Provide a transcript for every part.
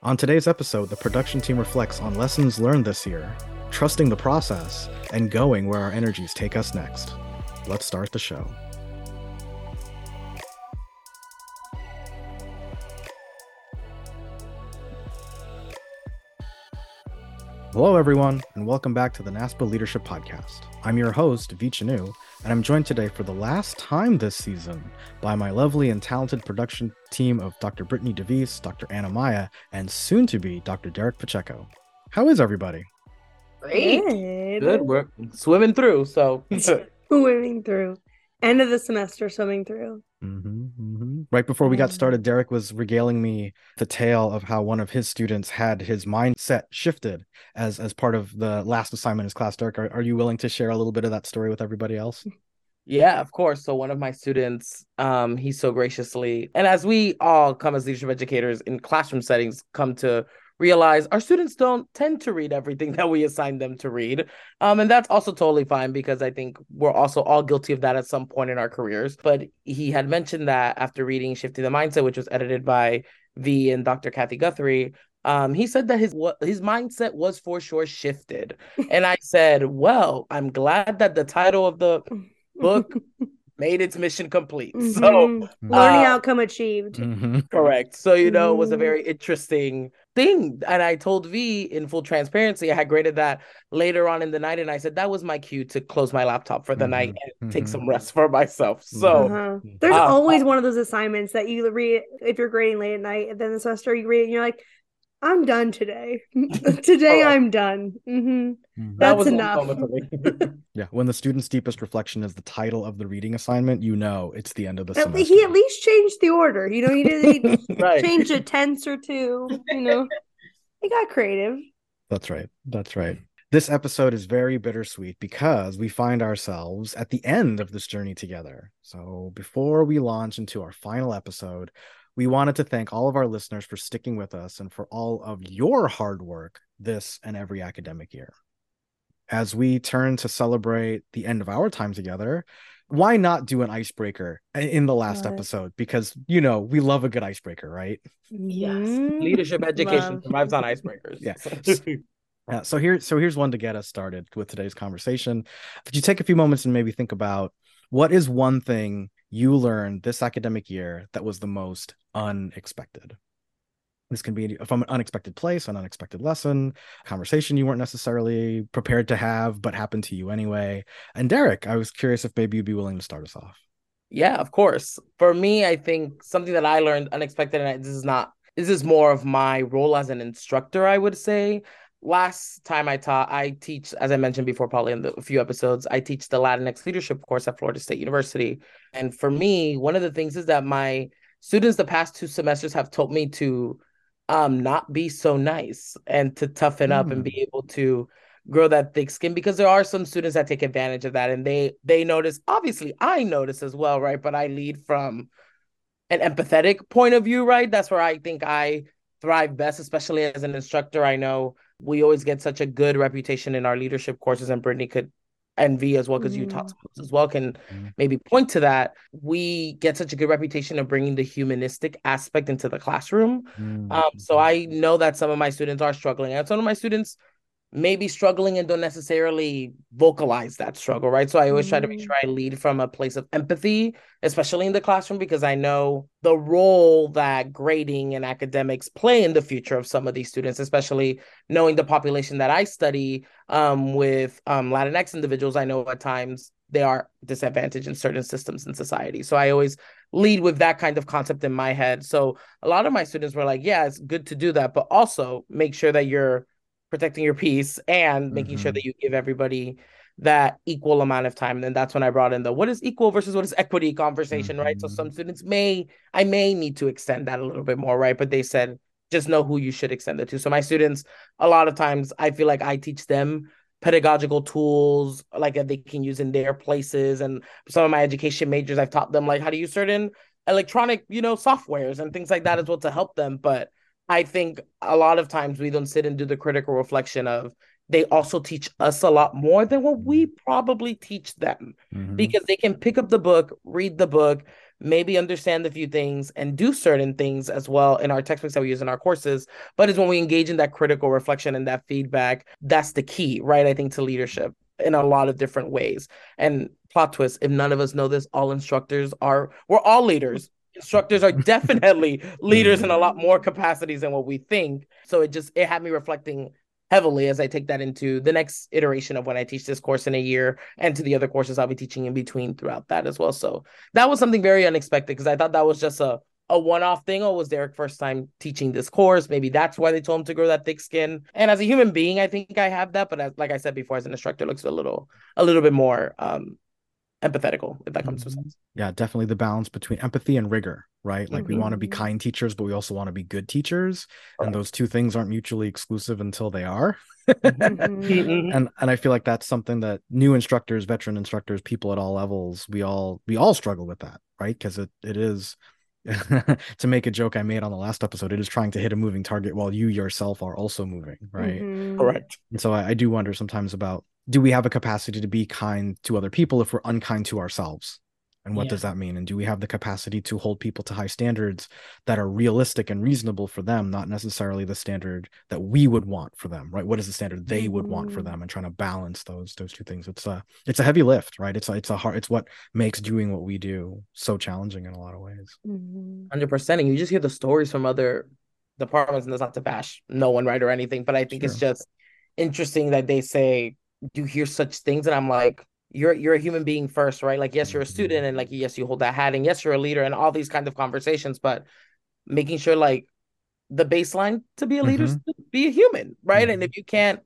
On today's episode, the production team reflects on lessons learned this year, trusting the process, and going where our energies take us next. Let's start the show. Hello, everyone, and welcome back to the NASPA Leadership Podcast. I'm your host, V. Chunoo, and I'm joined today for the last time this season by my lovely and talented production team of Dr. Brittany Devies, Dr. Anna Maya, and soon to be Dr. Derek Pacheco. How is everybody? Great. Good. Good. We're swimming through. So Swimming through. End of the semester swimming through. Mm-hmm, mm-hmm. Right before we got started, Derek was regaling me the tale of how one of his students had his mindset shifted as as part of the last assignment in his class. Derek, are, are you willing to share a little bit of that story with everybody else? yeah, of course. So one of my students, um, he so graciously, and as we all come as leadership educators in classroom settings, come to realize our students don't tend to read everything that we assign them to read. Um, and that's also totally fine because I think we're also all guilty of that at some point in our careers. But he had mentioned that after reading Shifting the Mindset, which was edited by V and Dr. Kathy Guthrie, um, he said that his what his mindset was for sure shifted. And I said, Well, I'm glad that the title of the book made its mission complete. So Mhm. learning uh, outcome achieved. Mhm. correct. So you know, it was a Mm. very interesting thing. And I told V in full transparency, I had graded that later on in the night, and I said that was my cue to close my laptop for the night and take mhm. some rest for myself. So Uh-huh. There's Uh, always one of those assignments that you read if you're grading late at night, and then the semester you read it and you're like, I'm done today. today Correct. I'm done. hmm Mhm. that That's was enough. moment for me. Yeah, when the student's deepest reflection is the title of the reading assignment, you know it's the end of the At semester. le- he at least changed the order. You know, he did he right. changed a tense or two. You know, he got creative. That's right. That's right. This episode is very bittersweet because we find ourselves at the end of this journey together. So, before we launch into our final episode, we wanted to thank all of our listeners for sticking with us and for all of your hard work this and every academic year. As we turn to celebrate the end of our time together, why not do an icebreaker in the last Love it. episode? Because, you know, we love a good icebreaker, right? Yes. Mhm. Leadership education Love. survives on icebreakers. Yeah. Yeah, so here, so here's one to get us started with today's conversation. Could you take a few moments and maybe think about what is one thing you learned this academic year that was the most unexpected? This can be from an unexpected place, an unexpected lesson, a conversation you weren't necessarily prepared to have, but happened to you anyway. And Derek, I was curious if maybe you'd be willing to start us off. Yeah, of course. For me, I think something that I learned unexpected, and this is not, this is more of my role as an instructor, I would say. Last time I taught, I teach, as I mentioned before, probably in the, a few episodes, I teach the Latinx leadership course at Florida State University. And for me, one of the things is that my students the past two semesters have told me to um not be so nice and to toughen up and be able to grow that thick skin because there are some students that take advantage of that and they they notice obviously I notice as well right? But I lead from an empathetic point of view right? That's where I think I thrive best especially as an instructor. I know we always get such a good reputation in our leadership courses and Brittany could and V as well because you taught Mm. schools as well can Mhm. maybe point to that we get such a good reputation of bringing the humanistic aspect into the classroom um, so I know that some of my students are struggling, and some of my students may be struggling and don't necessarily vocalize that struggle, right? So I always try to make Mm. sure I lead from a place of empathy, especially in the classroom, because I know the role that grading and academics play in the future of some of these students, especially knowing the population that I study um, with um, Latinx individuals. I know at times they are disadvantaged in certain systems in society. So I always lead with that kind of concept in my head. So a lot of my students were like, yeah, it's good to do that, but also make sure that you're protecting your peace and making sure Mhm. that you give everybody that equal amount of time. And then that's when I brought in the what is equal versus what is equity conversation, right? So Mhm. some students may, I may need to extend that a little bit more, right? But they said, just know who you should extend it to. So my students, a lot of times, I feel like I teach them pedagogical tools like that they can use in their places and some of my education majors i've taught them like how to use certain electronic you know softwares and things like that as well to help them but i think a lot of times we don't sit and do the critical reflection of they also teach us a lot more than what we probably teach them Mhm. because they can pick up the book, read the book, maybe understand a few things and do certain things as well in our textbooks that we use in our courses. But it's when we engage in that critical reflection and that feedback, that's the key, right? I think to leadership in a lot of different ways. And plot twist, if none of us know this, all instructors are we're all leaders. Instructors are definitely leaders in a lot more capacities than what we think. So it just it had me reflecting heavily as I take that into the next iteration of when I teach this course in a year and to the other courses I'll be teaching in between throughout that as well. So that was something very unexpected because I thought that was just a a one-off thing. Oh, was Derek first time teaching this course? Maybe that's why they told him to grow that thick skin. And as a human being, I think I have that. But as, like I said before, as an instructor, it looks a little a little bit more um empathetical, if that comes to sense. yeah definitely the balance between empathy and rigor right like we want to be kind teachers but we also want to be good teachers Correct. and those two things aren't mutually exclusive until they are Mhm. Mhm. and and i feel like that's something that new instructors veteran instructors people at all levels we all we all struggle with that right because it it is to make a joke i made on the last episode it is trying to hit a moving target while you yourself are also moving right Mhm. Correct. and so I, I do wonder sometimes about do we have a capacity to be kind to other people if we're unkind to ourselves? And what Yeah. does that mean? And do we have the capacity to hold people to high standards that are realistic and reasonable for them, not necessarily the standard that we would want for them, right? What is the standard they would want for Mhm. them and trying to balance those those two things. It's a it's a heavy lift, right? It's a, it's a hard it's what makes doing what we do so challenging in a lot of ways. Mhm. Hundred percent. And you just hear the stories from other departments, and that's not to bash no one, right, or anything. But I think it's just interesting that they say you hear such things, and I'm like, you're you're a human being first, right? Like, yes, you're a mm-hmm. student, and like, yes, you hold that hat, and yes, you're a leader, and all these kinds of conversations. But making sure, like, the baseline to be a leader is mm-hmm. to be a human, right? And Mhm. if you can't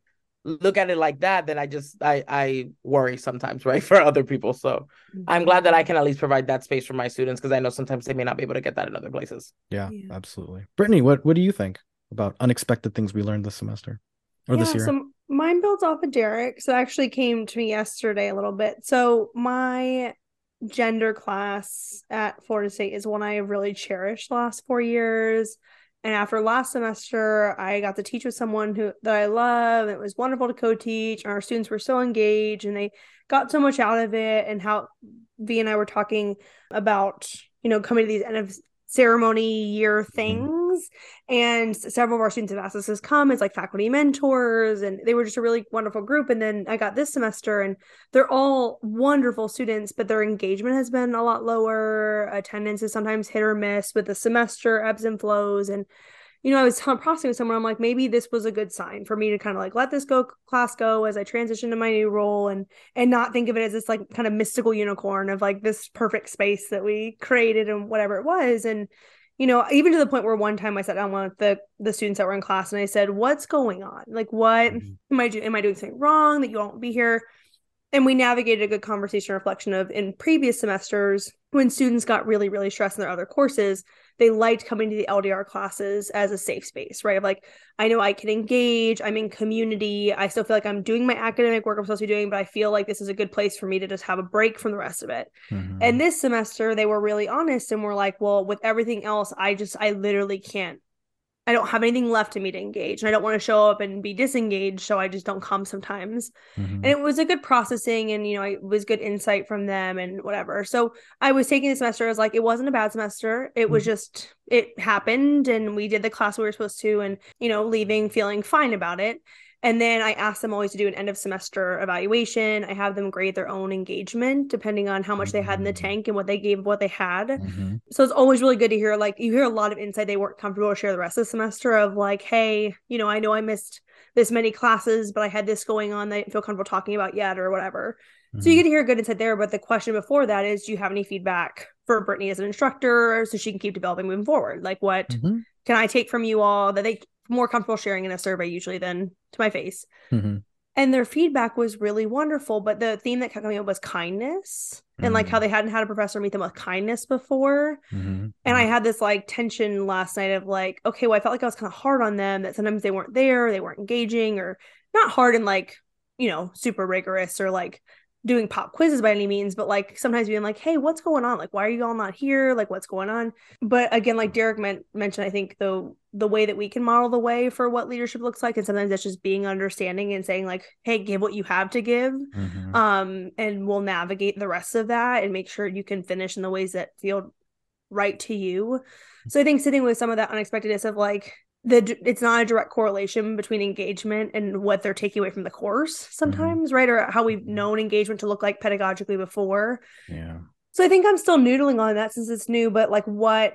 look at it like that, then I just I I worry sometimes, right, for other people. So mm-hmm. I'm glad that I can at least provide that space for my students because I know sometimes they may not be able to get that in other places. Yeah, Yeah. absolutely. Brittany, what what do you think about unexpected things we learned this semester or this year? So mine builds off of Derek. So it actually came to me yesterday a little bit. So my gender class at Florida State is one I have really cherished the last four years. And after last semester, I got to teach with someone who that I love. It was wonderful to co-teach, and our students were so engaged and they got so much out of it. And how V and I were talking about, you know, coming to these end of ceremony year mm-hmm. things. And several of our students have asked us to come as like faculty mentors, and they were just a really wonderful group. And then I got this semester, and they're all wonderful students, but their engagement has been a lot lower. Attendance is sometimes hit or miss with the semester ebbs and flows. And you know, I was processing with someone. I'm like, maybe this was a good sign for me to kind of like let this go class go as I transition to my new role, and and not think of it as this like kind of mystical unicorn of like this perfect space that we created and whatever it was. And you know, even to the point where one time I sat down with the the students that were in class and I said, "What's going on? Like, what Mhm. am I doing? Am I doing something wrong that you won't be here?" And we navigated a good conversation reflection of in previous semesters when students got really, really stressed in their other courses, they liked coming to the LDR classes as a safe space, right? Of like, I know I can engage, I'm in community, I still feel like I'm doing my academic work I'm supposed to be doing, but I feel like this is a good place for me to just have a break from the rest of it. Mhm. And this semester, they were really honest and were like, well, with everything else, I just, I literally can't. I don't have anything left in me to engage. And I don't want to show up and be disengaged. So I just don't come sometimes. Mhm. And it was a good processing and, you know, it was good insight from them and whatever. So I was taking the semester as like, it wasn't a bad semester. It was Mhm. just, it happened and we did the class we were supposed to and, you know, leaving feeling fine about it. And then I ask them always to do an end of semester evaluation. I have them grade their own engagement depending on how much they had in the Mhm. tank and what they gave, what they had. Mhm. So it's always really good to hear, like, you hear a lot of insight they weren't comfortable to share the rest of the semester of, like, hey, you know, I know I missed this many classes, but I had this going on that I didn't feel comfortable talking about yet or whatever. So you Mhm. get to hear good insight there. But the question before that is, do you have any feedback for Brittany as an instructor so she can keep developing moving forward? Like, what Mhm. Can I take from you all that they more comfortable sharing in a survey usually than to my face? Mhm. And their feedback was really wonderful. But the theme that kept coming up was kindness and like how Mm. they hadn't had a professor meet them with kindness before. Mhm. And I had this like tension last night of like, okay, well, I felt like I was kind of hard on them that sometimes they weren't there, they weren't engaging, or not hard and like, you know, super rigorous or like doing pop quizzes by any means, but like sometimes being like, hey, what's going on? Like, why are you all not here? Like, what's going on? But again, like Derek meant, mentioned, I think the the way that we can model the way for what leadership looks like, and sometimes that's just being understanding and saying like, hey, give what you have to give, mm-hmm. um, and we'll navigate the rest of that and make sure you can finish in the ways that feel right to you. So I think sitting with some of that unexpectedness of like the it's not a direct correlation between engagement and what they're taking away from the course mm-hmm. sometimes mm-hmm. right or how we've known engagement to look like pedagogically before yeah so i think i'm still noodling on that since it's new but like what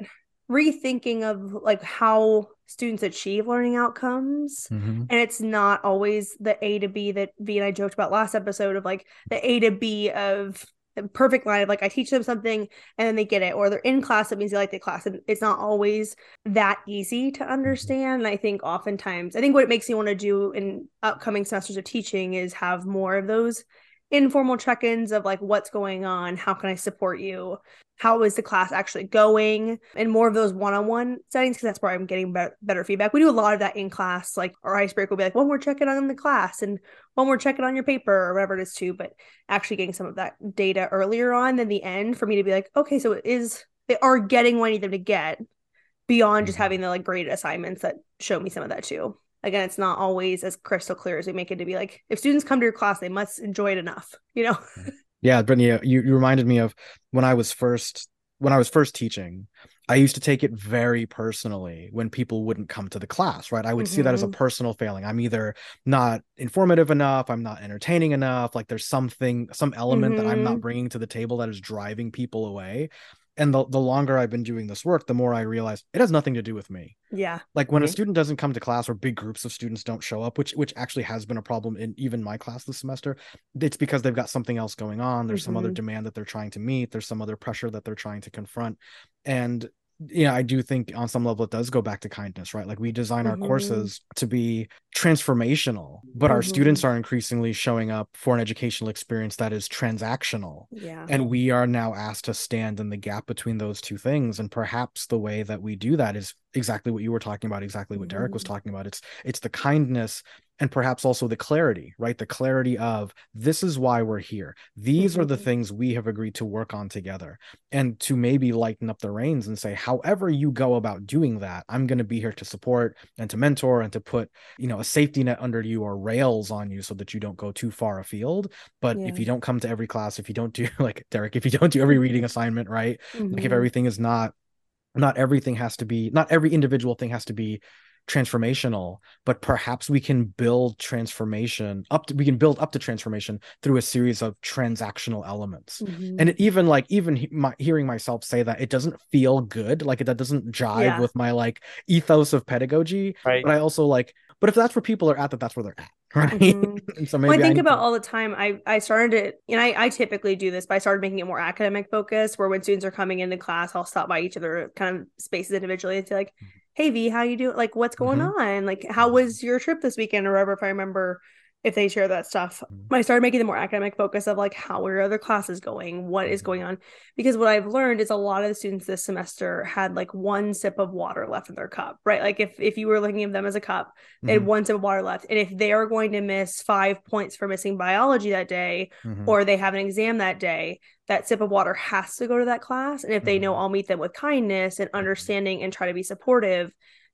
rethinking of like how students achieve learning outcomes mm-hmm. and it's not always the a to b that v and i joked about last episode of like the a to b of perfect line of like I teach them something and then they get it, or they're in class. That means they like the class, and it's not always that easy to mm-hmm. understand. And I think oftentimes, I think what it makes me want to do in upcoming semesters of teaching is have more of those informal check-ins of like what's going on how can i support you how is the class actually going and more of those one-on-one settings because that's where i'm getting better, better feedback. We do a lot of that in class like our icebreaker will be like one more check-in on the class and one more check-in on your paper or whatever it is too but actually getting some of that data earlier on than the end for me to be like okay so it is they are getting what i need them to get beyond just mm-hmm. having the like graded assignments that show me some of that too. Again it's not always as crystal clear as we make it to be like if students come to your class they must enjoy it enough you know yeah brittany uh, you, you reminded me of when i was first when i was first teaching i used to take it very personally when people wouldn't come to the class right i would mm-hmm. see that as a mm-hmm. personal failing i'm either not informative enough i'm not entertaining enough like there's something some element mm-hmm. that i'm not mm-hmm. bringing to the table that is driving people away and the, the longer I've been doing this work, the more I realize it has nothing to do with me. Yeah. Like when mm-hmm. a student doesn't come to class or big groups of students don't show up, which which actually has been a problem in even my class this semester, it's because they've got something else going on. There's mm-hmm. some other mm-hmm. demand that they're trying to meet. There's some other pressure that they're trying to confront. And yeah, I do think on some level it does go back to kindness, right? Like we design our mm-hmm. courses to be transformational, but mm-hmm. our students mm-hmm. are increasingly showing up for an educational experience that is transactional. Yeah. And we are now asked to stand in the gap between those two things. And perhaps the way that we do that is exactly what you were talking about, exactly what mm-hmm. Derek was mm-hmm. talking about. It's it's the kindness and perhaps also the clarity, right? The clarity of this is why we're here. These mm-hmm. are the mm-hmm. things we have agreed to work on together. And to maybe lighten up the reins and say, however you go about doing that, I'm going to be here to support and to mentor and to put, you know, a safety net under you or rails on you so that you don't go too far afield. But yeah. if you don't come to every class, if you don't do like Derek, if you don't do every reading assignment, right? Mm-hmm. Like if mm-hmm. everything is not not everything has to be not every individual thing has to be transformational but perhaps we can build transformation up to, we can build up to transformation through a series of transactional elements mm-hmm. and it, even like even he, my, hearing myself say that it doesn't feel good like that doesn't jive yeah. with my like ethos of pedagogy right. but i also like but if that's where people are at that that's where they're at right mm-hmm. so maybe well, i think I about to... all the time i i started it and I, I typically do this but i started making it more academic focused where when students are coming into class i'll stop by each of their kind of spaces individually and say like mm-hmm hey V, how you doing? Like, what's going mm-hmm. on? Like, how was your trip this weekend or whatever? If I remember, if they share that stuff, mm-hmm. I started making the more academic focus of like, how are other classes going? What is going mm-hmm. on? Because what I've learned is a lot of the students this semester had like one sip of water left in their cup, right? Like, if if you were looking at them as a cup, they had mm-hmm. one sip of water left, and if they are going to miss five points for missing biology that day, mm-hmm. or they have an exam that day, that sip of water has to go to that class. And if they know mm-hmm. I'll meet them with kindness and understanding and try to be supportive,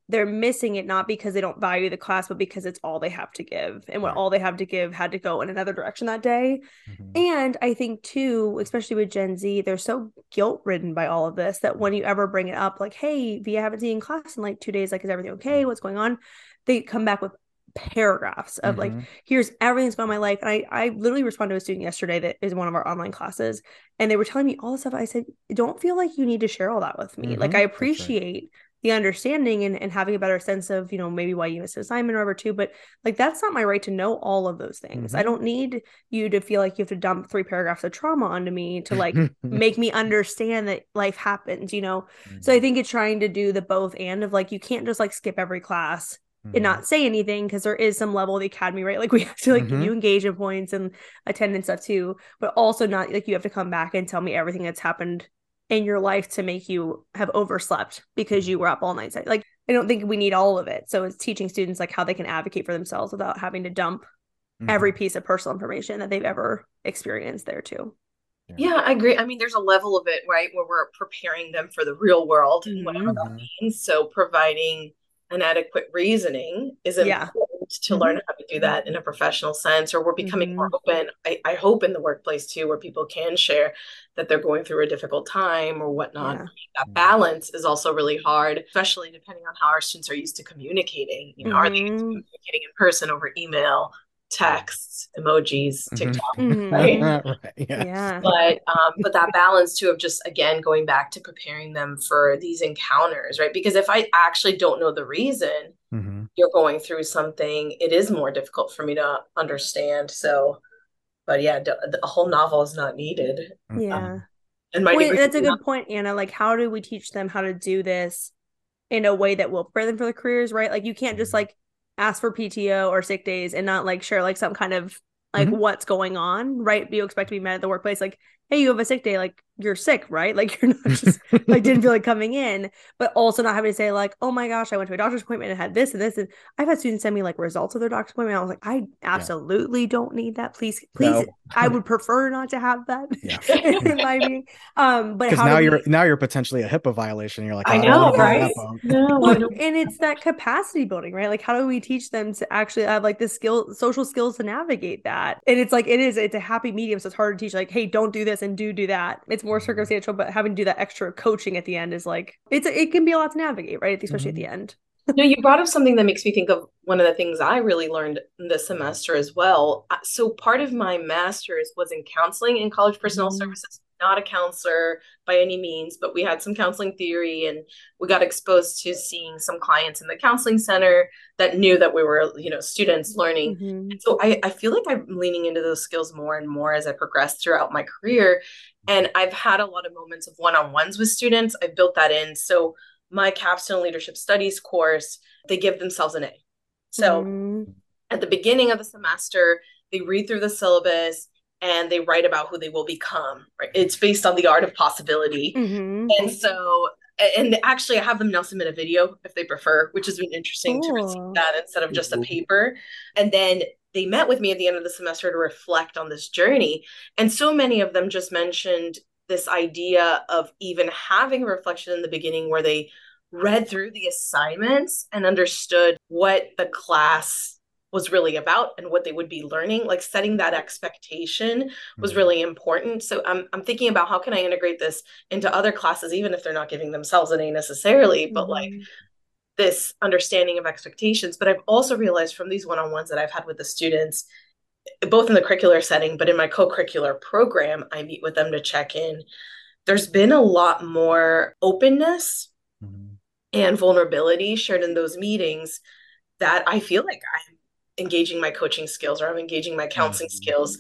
they're missing it not because they don't value the class, but because it's all they have to give. And what right. all they have to give had to go in another direction that day. Mm-hmm. And I think, too, especially with Gen Z, they're so guilt ridden by all of this that when you ever bring it up, like, hey, V, I haven't seen class in like two days, like, is everything okay? Mm-hmm. What's going on? They come back with paragraphs of mm-hmm. like here's everything's going on my life and I I literally responded to a student yesterday that is one of our online classes and they were telling me all the stuff I said don't feel like you need to share all that with me mm-hmm. like I appreciate the understanding and, and having a better sense of you know maybe why you missed an assignment or whatever too but like that's not my right to know all of those things mm-hmm. i don't need you to feel like you have to dump three paragraphs of trauma onto me to like make me understand that life happens you know mm-hmm. so i mm-hmm. think it's trying to do the both and of like you can't just like skip every class mm-hmm. and not say anything because there is some level of the academy right like we have to like mm-hmm. you engagement points and attendance stuff too but also not like you have to come back and tell me everything that's happened in your life to make you have overslept because you were up all night. Like, I don't think we need all of it. So it's teaching students like how they can advocate for themselves without having to dump Mhm. every piece of personal information that they've ever experienced there too. Yeah, I agree. I mean, there's a level of it, right, where we're preparing them for the real world, and whatever that Mhm. means. So providing an adequate reasoning is Yeah. important to learn mm-hmm. how to do that in a professional sense, or we're becoming more mm-hmm. open. I, I hope in the workplace too, where people can share that they're going through a difficult time or whatnot. Yeah. That mm-hmm. balance is also really hard, especially depending on how our students are used to communicating. You know, are they used to Mhm. communicating in person over email, texts, emojis, Mhm. TikTok? Mhm. right. Yes. Yeah. but um but that balance too of just again going back to preparing them for these encounters right because if i actually don't know the reason Mhm. you're going through something it is more difficult for me to understand so but yeah d- a whole novel is not needed Yeah. and my Wait, that's a good point, Anna. Like, how do we teach them how to do this in a way that will prepare them for the careers, right? Like, you can't just like ask for PTO or sick days and not like share like some kind of like Mhm. what's going on, right? You expect to be met at the workplace, like, hey, you have a sick day, like you're sick, right? Like you're not just like didn't feel like coming in, but also not having to say like, oh my gosh, I went to a doctor's appointment and had this and this, and I've had students send me like results of their doctor's appointment. I was like, I absolutely don't need that. Please, please, No. I would prefer not to have that. Yeah. in my meeting. Um, but how now you're we- now you're potentially a HIPAA violation. You're like, I "Oh, don't know, wanna be on right? no I Well, don't- and it's that capacity building, right? Like, how do we teach them to actually have like the skill, social skills to navigate that? And it's like it is, it's a happy medium, so it's hard to teach. Like, hey, don't do this and do do that. It's more Mhm. circumstantial, but having to do that extra coaching at the end is like it's it can be a lot to navigate, right? Especially Mm-hmm. at the end. no, you brought up something that makes me think of one of the things I really learned this semester as well. So part of my master's was in counseling and college personnel Mhm. services. Not a counselor by any means, but we had some counseling theory and we got exposed to seeing some clients in the counseling center that knew that we were, you know, students learning. Mhm. So I, I feel like I'm leaning into those skills more and more as I progress throughout my career. And I've had a lot of moments of one-on-ones with students. I've built that in. So my capstone leadership studies course, they give themselves an A. So Mhm. at the beginning of the semester, they read through the syllabus and they write about who they will become. Right? It's based on the art of possibility. Mhm. And so, and actually, I have them now submit a video if they prefer, which has been interesting to receive that instead of just a paper. And then they met with me at the end of the semester to reflect on this journey. And so many of them just mentioned this idea of even having a reflection in the beginning where they read through the assignments and understood what the class was really about and what they would be learning like setting that expectation was Mhm. really important so i'm, I'm thinking about how can i integrate this into other classes even if they're not giving themselves an a necessarily but like Mhm. this understanding of expectations but i've also realized from these one-on-ones that i've had with the students both in the curricular setting but in my co-curricular program i meet with them to check in there's been a lot more openness Mhm. and vulnerability shared in those meetings that I feel like I'm engaging my coaching skills or I'm engaging my counseling Mhm. skills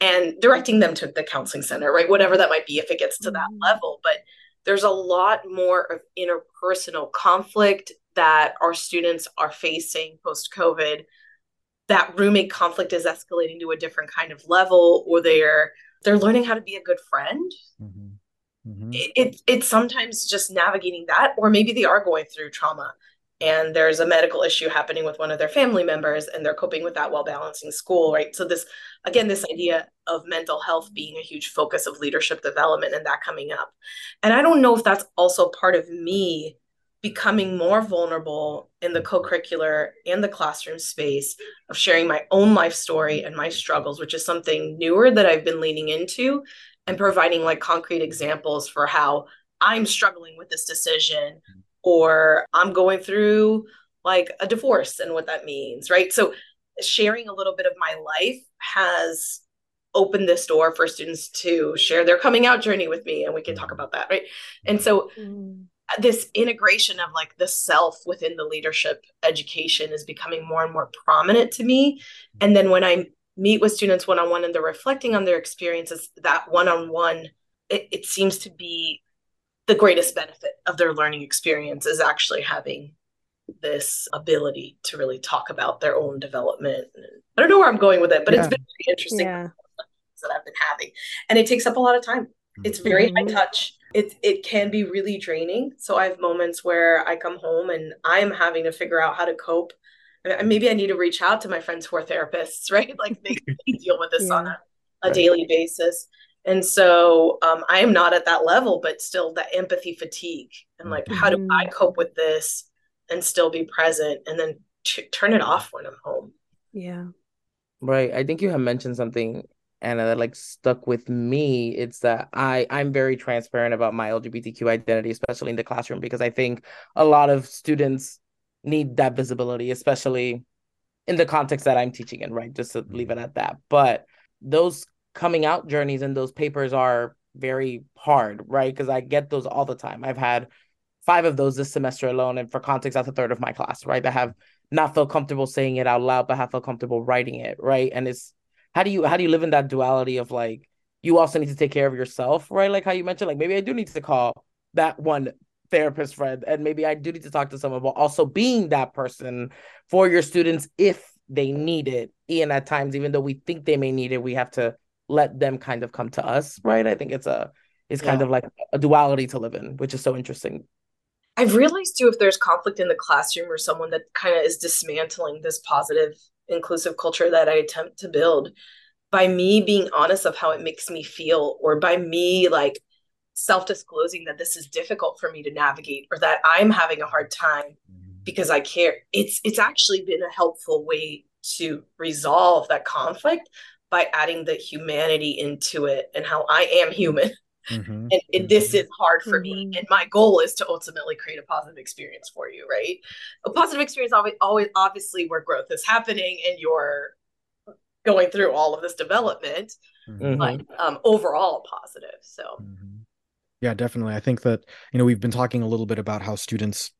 and directing them to the counseling center, right? Whatever that might be if it gets to that Mhm. level. But there's a lot more of interpersonal conflict that our students are facing post COVID. That roommate conflict is escalating to a different kind of level, or they're they're learning how to be a good friend Mhm. Mhm. it, it it's sometimes just navigating that or maybe they are going through trauma and there's a medical issue happening with one of their family members and they're coping with that while balancing school right? So this again this idea of mental health being a huge focus of leadership development and that coming up. And i don't know if that's also part of me becoming more vulnerable in the co-curricular and the classroom space of sharing my own life story and my struggles which is something newer that i've been leaning into and providing like concrete examples for how I'm struggling with this decision or I'm going through like a divorce and what that means, right? So sharing a little bit of my life has opened this door for students to share their coming out journey with me and we can talk about that, right? And so Mhm. this integration of like the self within the leadership education is becoming more and more prominent to me and then when i meet with students one-on-one and they're reflecting on their experiences that one-on-one it, it seems to be the greatest benefit of their learning experience is actually having this ability to really talk about their own development i don't know where i'm going with it but it's Yeah. been really interesting Yeah. that i've been having and it takes up a lot of time it's very Mhm. high touch. It it can be really draining. So I have moments where I come home and I'm having to figure out how to cope maybe I need to reach out to my friends who are therapists, right? Like they, they deal with this Yeah. on a, a daily basis. And so um, I am not at that level, but still that empathy fatigue and like, how do I Mhm. cope with this and still be present and then t- turn it off when I'm home? Yeah. Right. I think you have mentioned something, Anna, that like stuck with me. It's that I I'm very transparent about my LGBTQ identity, especially in the classroom, because I think a lot of students need that visibility, especially in the context that I'm teaching in, right? Just to leave it at that. But those coming out journeys and those papers are very hard, right? Because I get those all the time. I've had five of those this semester alone, and for context, that's a third of my class, right? That have not felt comfortable saying it out loud, but have felt comfortable writing it, right? And it's how do you how do you live in that duality of like you also need to take care of yourself, right? Like how you mentioned, like maybe I do need to call that one therapist friend, and maybe I do need to talk to someone, but also being that person for your students if they need it. And at times, even though we think they may need it, we have to let them kind of come to us, right? I think it's a it's kind Yeah. of like a duality to live in, which is so interesting. I've realized too if there's conflict in the classroom or someone that kind of is dismantling this positive, inclusive culture that I attempt to build, by me being honest of how it makes me feel, or by me like self disclosing that this is difficult for me to navigate or that I'm having a hard time mm-hmm. because I care, it's it's actually been a helpful way to resolve that conflict by adding the humanity into it and how I am human Mhm. and, and this is hard for me Mhm. and my goal is to ultimately create a positive experience for you right a positive experience always, always obviously where growth is happening and you're going through all of this development Mhm. but um, overall positive so Mhm. Yeah, definitely. I think that, you know, we've been talking a little bit about how students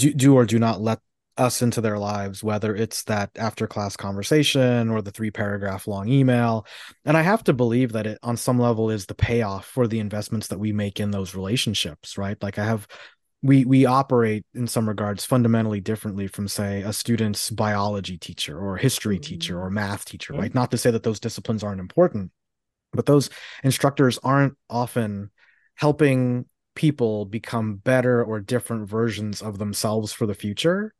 do, do or do not let us into their lives, whether it's that after class conversation or the three paragraph long email. And I have to believe that it, on some level, is the payoff for the investments that we make in those relationships, right? Like I have. We, we operate in some regards fundamentally differently from say a student's biology teacher or history teacher or math teacher Mhm. right not to say that those disciplines aren't important but those instructors aren't often helping people become better or different versions of themselves for the future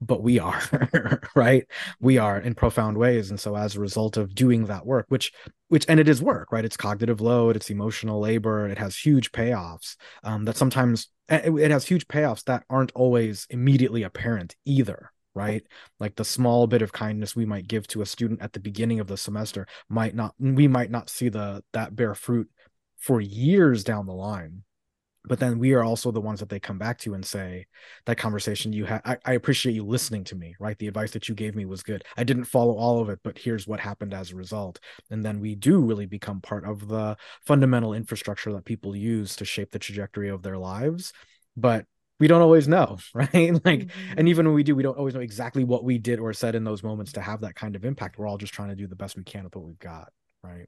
but we are right? We are in profound ways. And so as a result of doing that work which which and it is work right? It's cognitive load it's emotional labor it has huge payoffs um, that sometimes it, it has huge payoffs that aren't always immediately apparent either right? Like the small bit of kindness we might give to a student at the beginning of the semester might not we might not see the that bear fruit for years down the line but then we are also the ones that they come back to and say that conversation you had I, I appreciate you listening to me right? The advice that you gave me was good. I didn't follow all of it but here's what happened as a result. And then we do really become part of the fundamental infrastructure that people use to shape the trajectory of their lives but we don't always know right? Like Mhm. and even when we do we don't always know exactly what we did or said in those moments to have that kind of impact. We're all just trying to do the best we can with what we've got right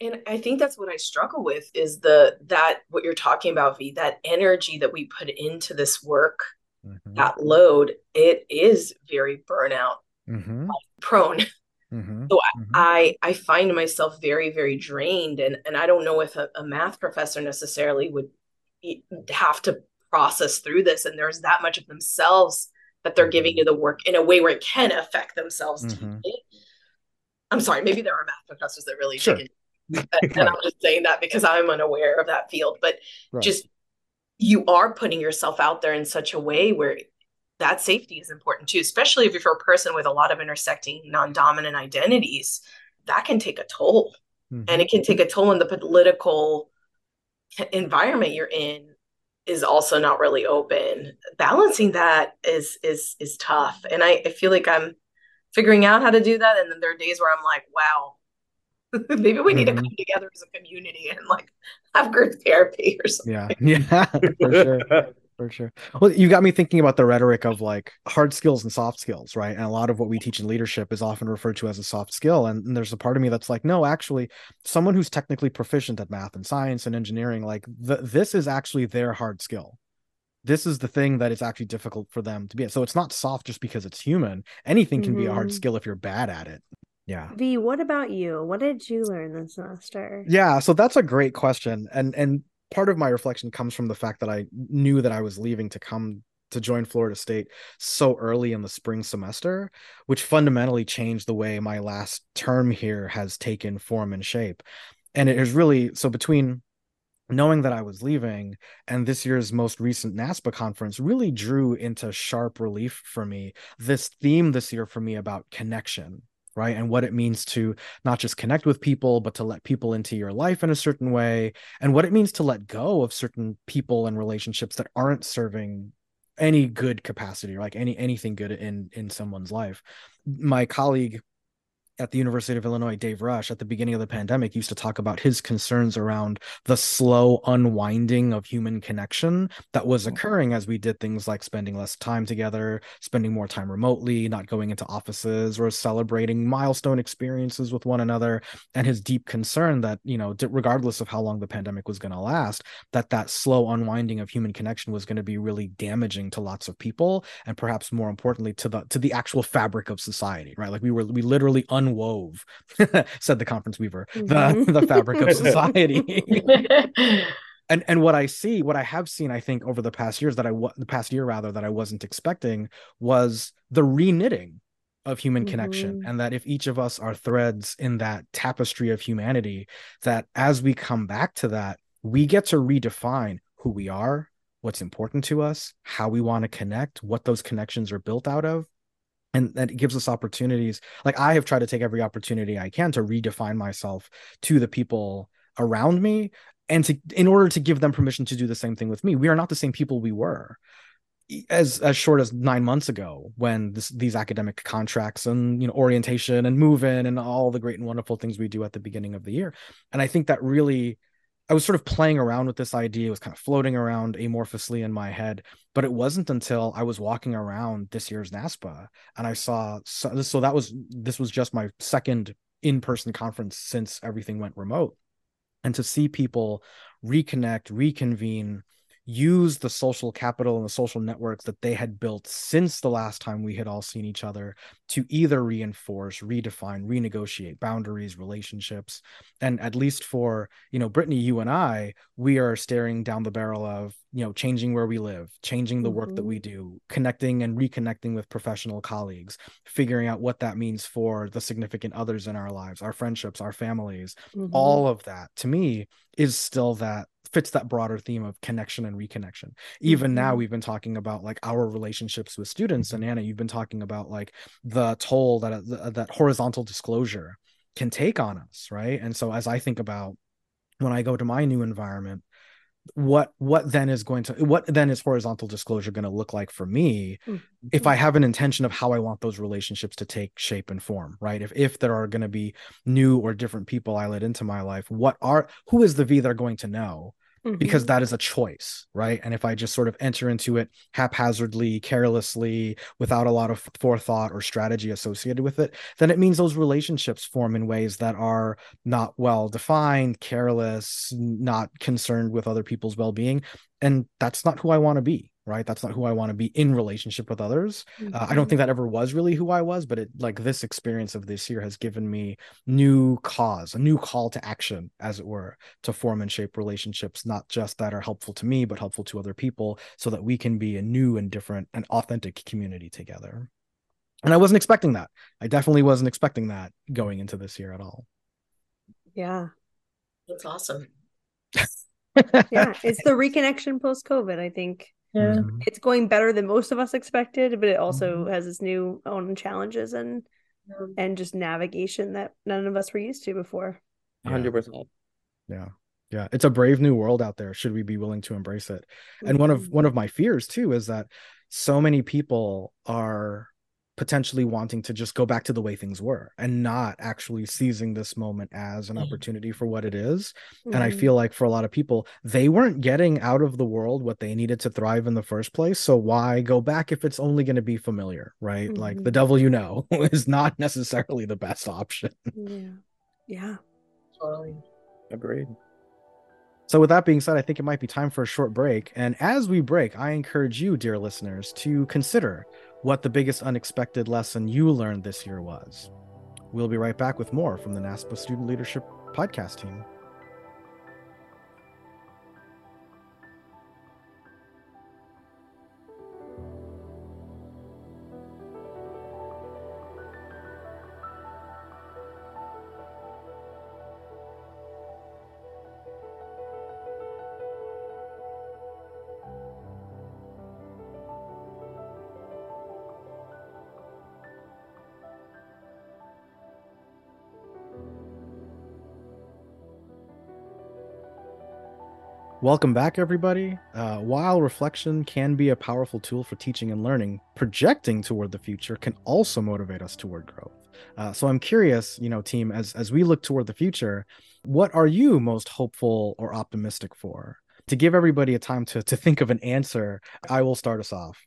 and i think that's what i struggle with is the that what you're talking about v that energy that we put into this work Mhm. that load it is very burnout Mhm. prone Mhm. So Mhm. I I find myself very very drained and and I don't know if a, a math professor necessarily would have to process through this and there's that much of themselves that they're giving to the work in a way where it can affect themselves Mhm. I'm sorry, maybe there are math professors that really Sure. dig And I'm just saying that because I'm unaware of that field, but Right. just you are putting yourself out there in such a way where that safety is important too, especially if you're a person with a lot of intersecting non-dominant identities. That can take a toll, Mhm. and it can take a toll in the political environment you're in is also not really open. Balancing that is is is tough, and I, I feel like I'm figuring out how to do that. And then there are days where I'm like, wow, maybe we need Mhm. to come together as a community and like have group therapy or something. yeah. Yeah for sure. For sure. Well you got me thinking about the rhetoric of like hard skills and soft skills right? And a lot of what we teach in leadership is often referred to as a soft skill. And, and there's a part of me that's like no actually someone who's technically proficient at math and science and engineering like th- this is actually their hard skill. This is the thing that is actually difficult for them to be so it's not soft just because it's human. Anything can be a hard Mhm. skill if you're bad at it yeah V, what about you? What did you learn this semester? Yeah, so that's a great question. And and part of my reflection comes from the fact that I knew that I was leaving to come to join Florida State so early in the spring semester, which fundamentally changed the way my last term here has taken form and shape. And it is really so between knowing that I was leaving and this year's most recent NASPA conference really drew into sharp relief for me this theme this year for me about connection right? And what it means to not just connect with people but to let people into your life in a certain way and what it means to let go of certain people and relationships that aren't serving any good capacity like any anything good in in someone's life. My colleague at the University of Illinois, Dave Rosch, at the beginning of the pandemic, used to talk about his concerns around the slow unwinding of human connection that was mm-hmm. occurring as we did things like spending less time together, spending more time remotely, not going into offices, or celebrating milestone experiences with one another. And his deep concern that, you know, regardless of how long the pandemic was going to last, that that slow unwinding of human connection was going to be really damaging to lots of people, and perhaps more importantly to the to the actual fabric of society, right? Like we were we literally un unwove, said the conference weaver, mm-hmm. the, the fabric of society. and and what I see, what I have seen, I think over the past years that I the past year rather that I wasn't expecting was the reknitting of human mm-hmm. connection and that if each of us are threads in that tapestry of humanity that as we come back to that we get to redefine who we are what's important to us how we want to connect what those connections are built out of and that gives us opportunities like i have tried to take every opportunity i can to redefine myself to the people around me and to in order to give them permission to do the same thing with me. We are not the same people we were as as short as nine months ago when this, these academic contracts and you know orientation and move in and all the great and wonderful things we do at the beginning of the year. And i think that really I was sort of playing around with this idea. It was kind of floating around amorphously in my head, but it wasn't until I was walking around this year's NASPA and I saw. So, so that was this was just my second in-person conference since everything went remote, and to see people reconnect, reconvene, use the social capital and the social networks that they had built since the last time we had all seen each other to either reinforce, redefine, renegotiate boundaries, relationships. And at least for, you know, Brittany, you and I, we are staring down the barrel of, you know, changing where we live, changing the mm-hmm. work that mm-hmm. we do, connecting and reconnecting with professional colleagues, figuring out what that means for the significant others in our lives, our friendships, our families. Mm-hmm. All of that to me is still that fits that broader theme of connection and reconnection. Even mm-hmm. now, we've been talking about like our relationships with students, and Anna, you've been talking about like the toll that uh, that horizontal disclosure can take on us, right? And so, as I think about when I go to my new environment, what what then is going to what then is horizontal disclosure going to look like for me mm-hmm. if i have an intention of how i want those relationships to take shape and form right if if there are going to be new or different people i let into my life what are who is the v they're going to know mm-hmm. because that is a choice, right? And if I just sort of enter into it haphazardly, carelessly, without a lot of forethought or strategy associated with it, then it means those relationships form in ways that are not well defined, careless, not concerned with other people's well being. And that's not who I want to be right? That's not who i want to be in relationship with others. Mm-hmm. uh, i don't think that ever was really who i was but it like this experience of this year has given me new cause a new call to action as it were to form and shape relationships not just that are helpful to me but helpful to other people so that we can be a new and different and authentic community together. And i wasn't expecting that. I definitely wasn't expecting that going into this year at all. Yeah. That's awesome. Yeah it's the reconnection post covid i think yeah. Mm-hmm. It's going better than most of us expected, but it also mm-hmm. has its new own challenges and yeah. and just navigation that none of us were used to before. hundred percent. Yeah. Yeah. It's a brave new world out there. Should we be willing to embrace it? Mm-hmm. And one of one of my fears too is that so many people are potentially wanting to just go back to the way things were and not actually seizing this moment as an mm-hmm. opportunity for what it is. Mm-hmm. And I mm-hmm. feel like for a lot of people, they weren't getting out of the world what they needed to thrive in the first place. So why go back if it's only going to be familiar, right? Mm-hmm. Like the devil you know is not necessarily the best option. Yeah. Yeah. Totally. Agreed. So, with that being said, I think it might be time for a short break. And as we break, I encourage you, dear listeners, to consider what the biggest unexpected lesson you learned this year was. We'll be right back with more from the NASPA Student Leadership Podcast team. Welcome back, everybody. Uh, while reflection can be a powerful tool for teaching and learning, projecting toward the future can also motivate us toward growth. Uh, so I'm curious, you know, team, as as we look toward the future, what are you most hopeful or optimistic for? To give everybody a time to to think of an answer, I will start us off.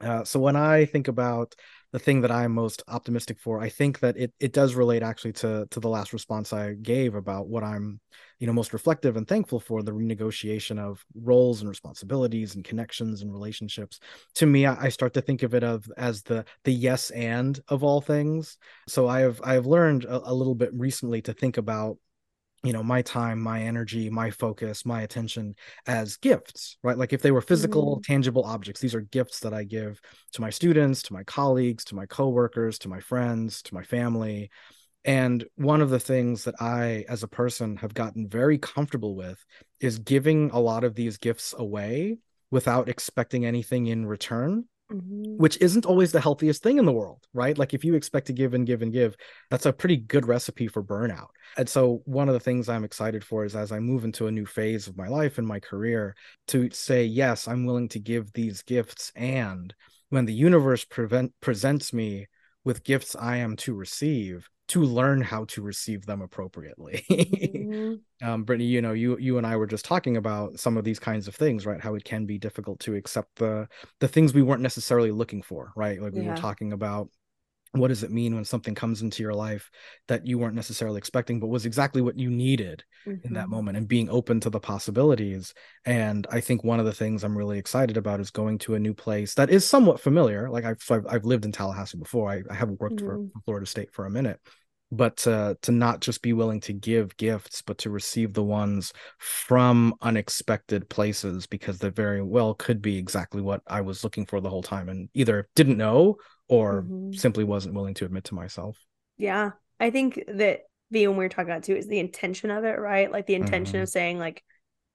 Uh, so when I think about the thing that I'm most optimistic for, I think that it it does relate actually to to the last response I gave about what I'm, you know, most reflective and thankful for the renegotiation of roles and responsibilities and connections and relationships. To me, I, I start to think of it of as the the yes and of all things. So I have I have learned a, a little bit recently to think about you know my time my energy my focus my attention as gifts right? Like if they were physical mm-hmm. tangible objects these are gifts that i give to my students to my colleagues to my coworkers to my friends to my family. And one of the things that i as a person have gotten very comfortable with is giving a lot of these gifts away without expecting anything in return Mm-hmm. which isn't always the healthiest thing in the world, right? Like if you expect to give and give and give, that's a pretty good recipe for burnout. And so one of the things I'm excited for is as I move into a new phase of my life and my career to say, yes, I'm willing to give these gifts. And when the universe prevent, presents me with gifts I am to receive, to learn how to receive them appropriately. mm-hmm. um, Brittany, you know, you you and I were just talking about some of these kinds of things, right? How it can be difficult to accept the the things we weren't necessarily looking for, right? Like we yeah. were talking about what does it mean when something comes into your life that you weren't necessarily expecting but was exactly what you needed mm-hmm. in that mm-hmm. moment and being open to the possibilities and i think one of the things i'm really excited about is going to a new place that is somewhat familiar like i've so I've, I've, lived in tallahassee before i, I haven't worked mm-hmm. for florida state for a minute but to to not just be willing to give gifts but to receive the ones from unexpected places because they very well could be exactly what i was looking for the whole time and either didn't know or mm-hmm. simply wasn't willing to admit to myself yeah i think that the when we were talking about too is the intention of it right like the intention mm-hmm. of saying like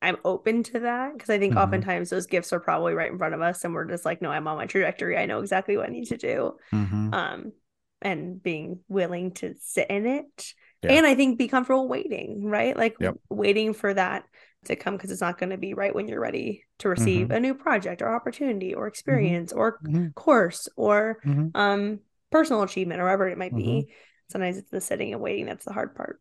i'm open to that because i think mm-hmm. oftentimes those gifts are probably right in front of us and we're just like no i'm on my trajectory i know exactly what i need to do mm-hmm. um and being willing to sit in it yeah. and i think be comfortable waiting right like yep. waiting for that to come because it's not going to be right when you're ready to receive mm-hmm. a new project or opportunity or mm-hmm. experience mm-hmm. or mm-hmm. course or mm-hmm. um personal achievement or whatever it might be mm-hmm. sometimes it's the sitting and waiting that's the hard part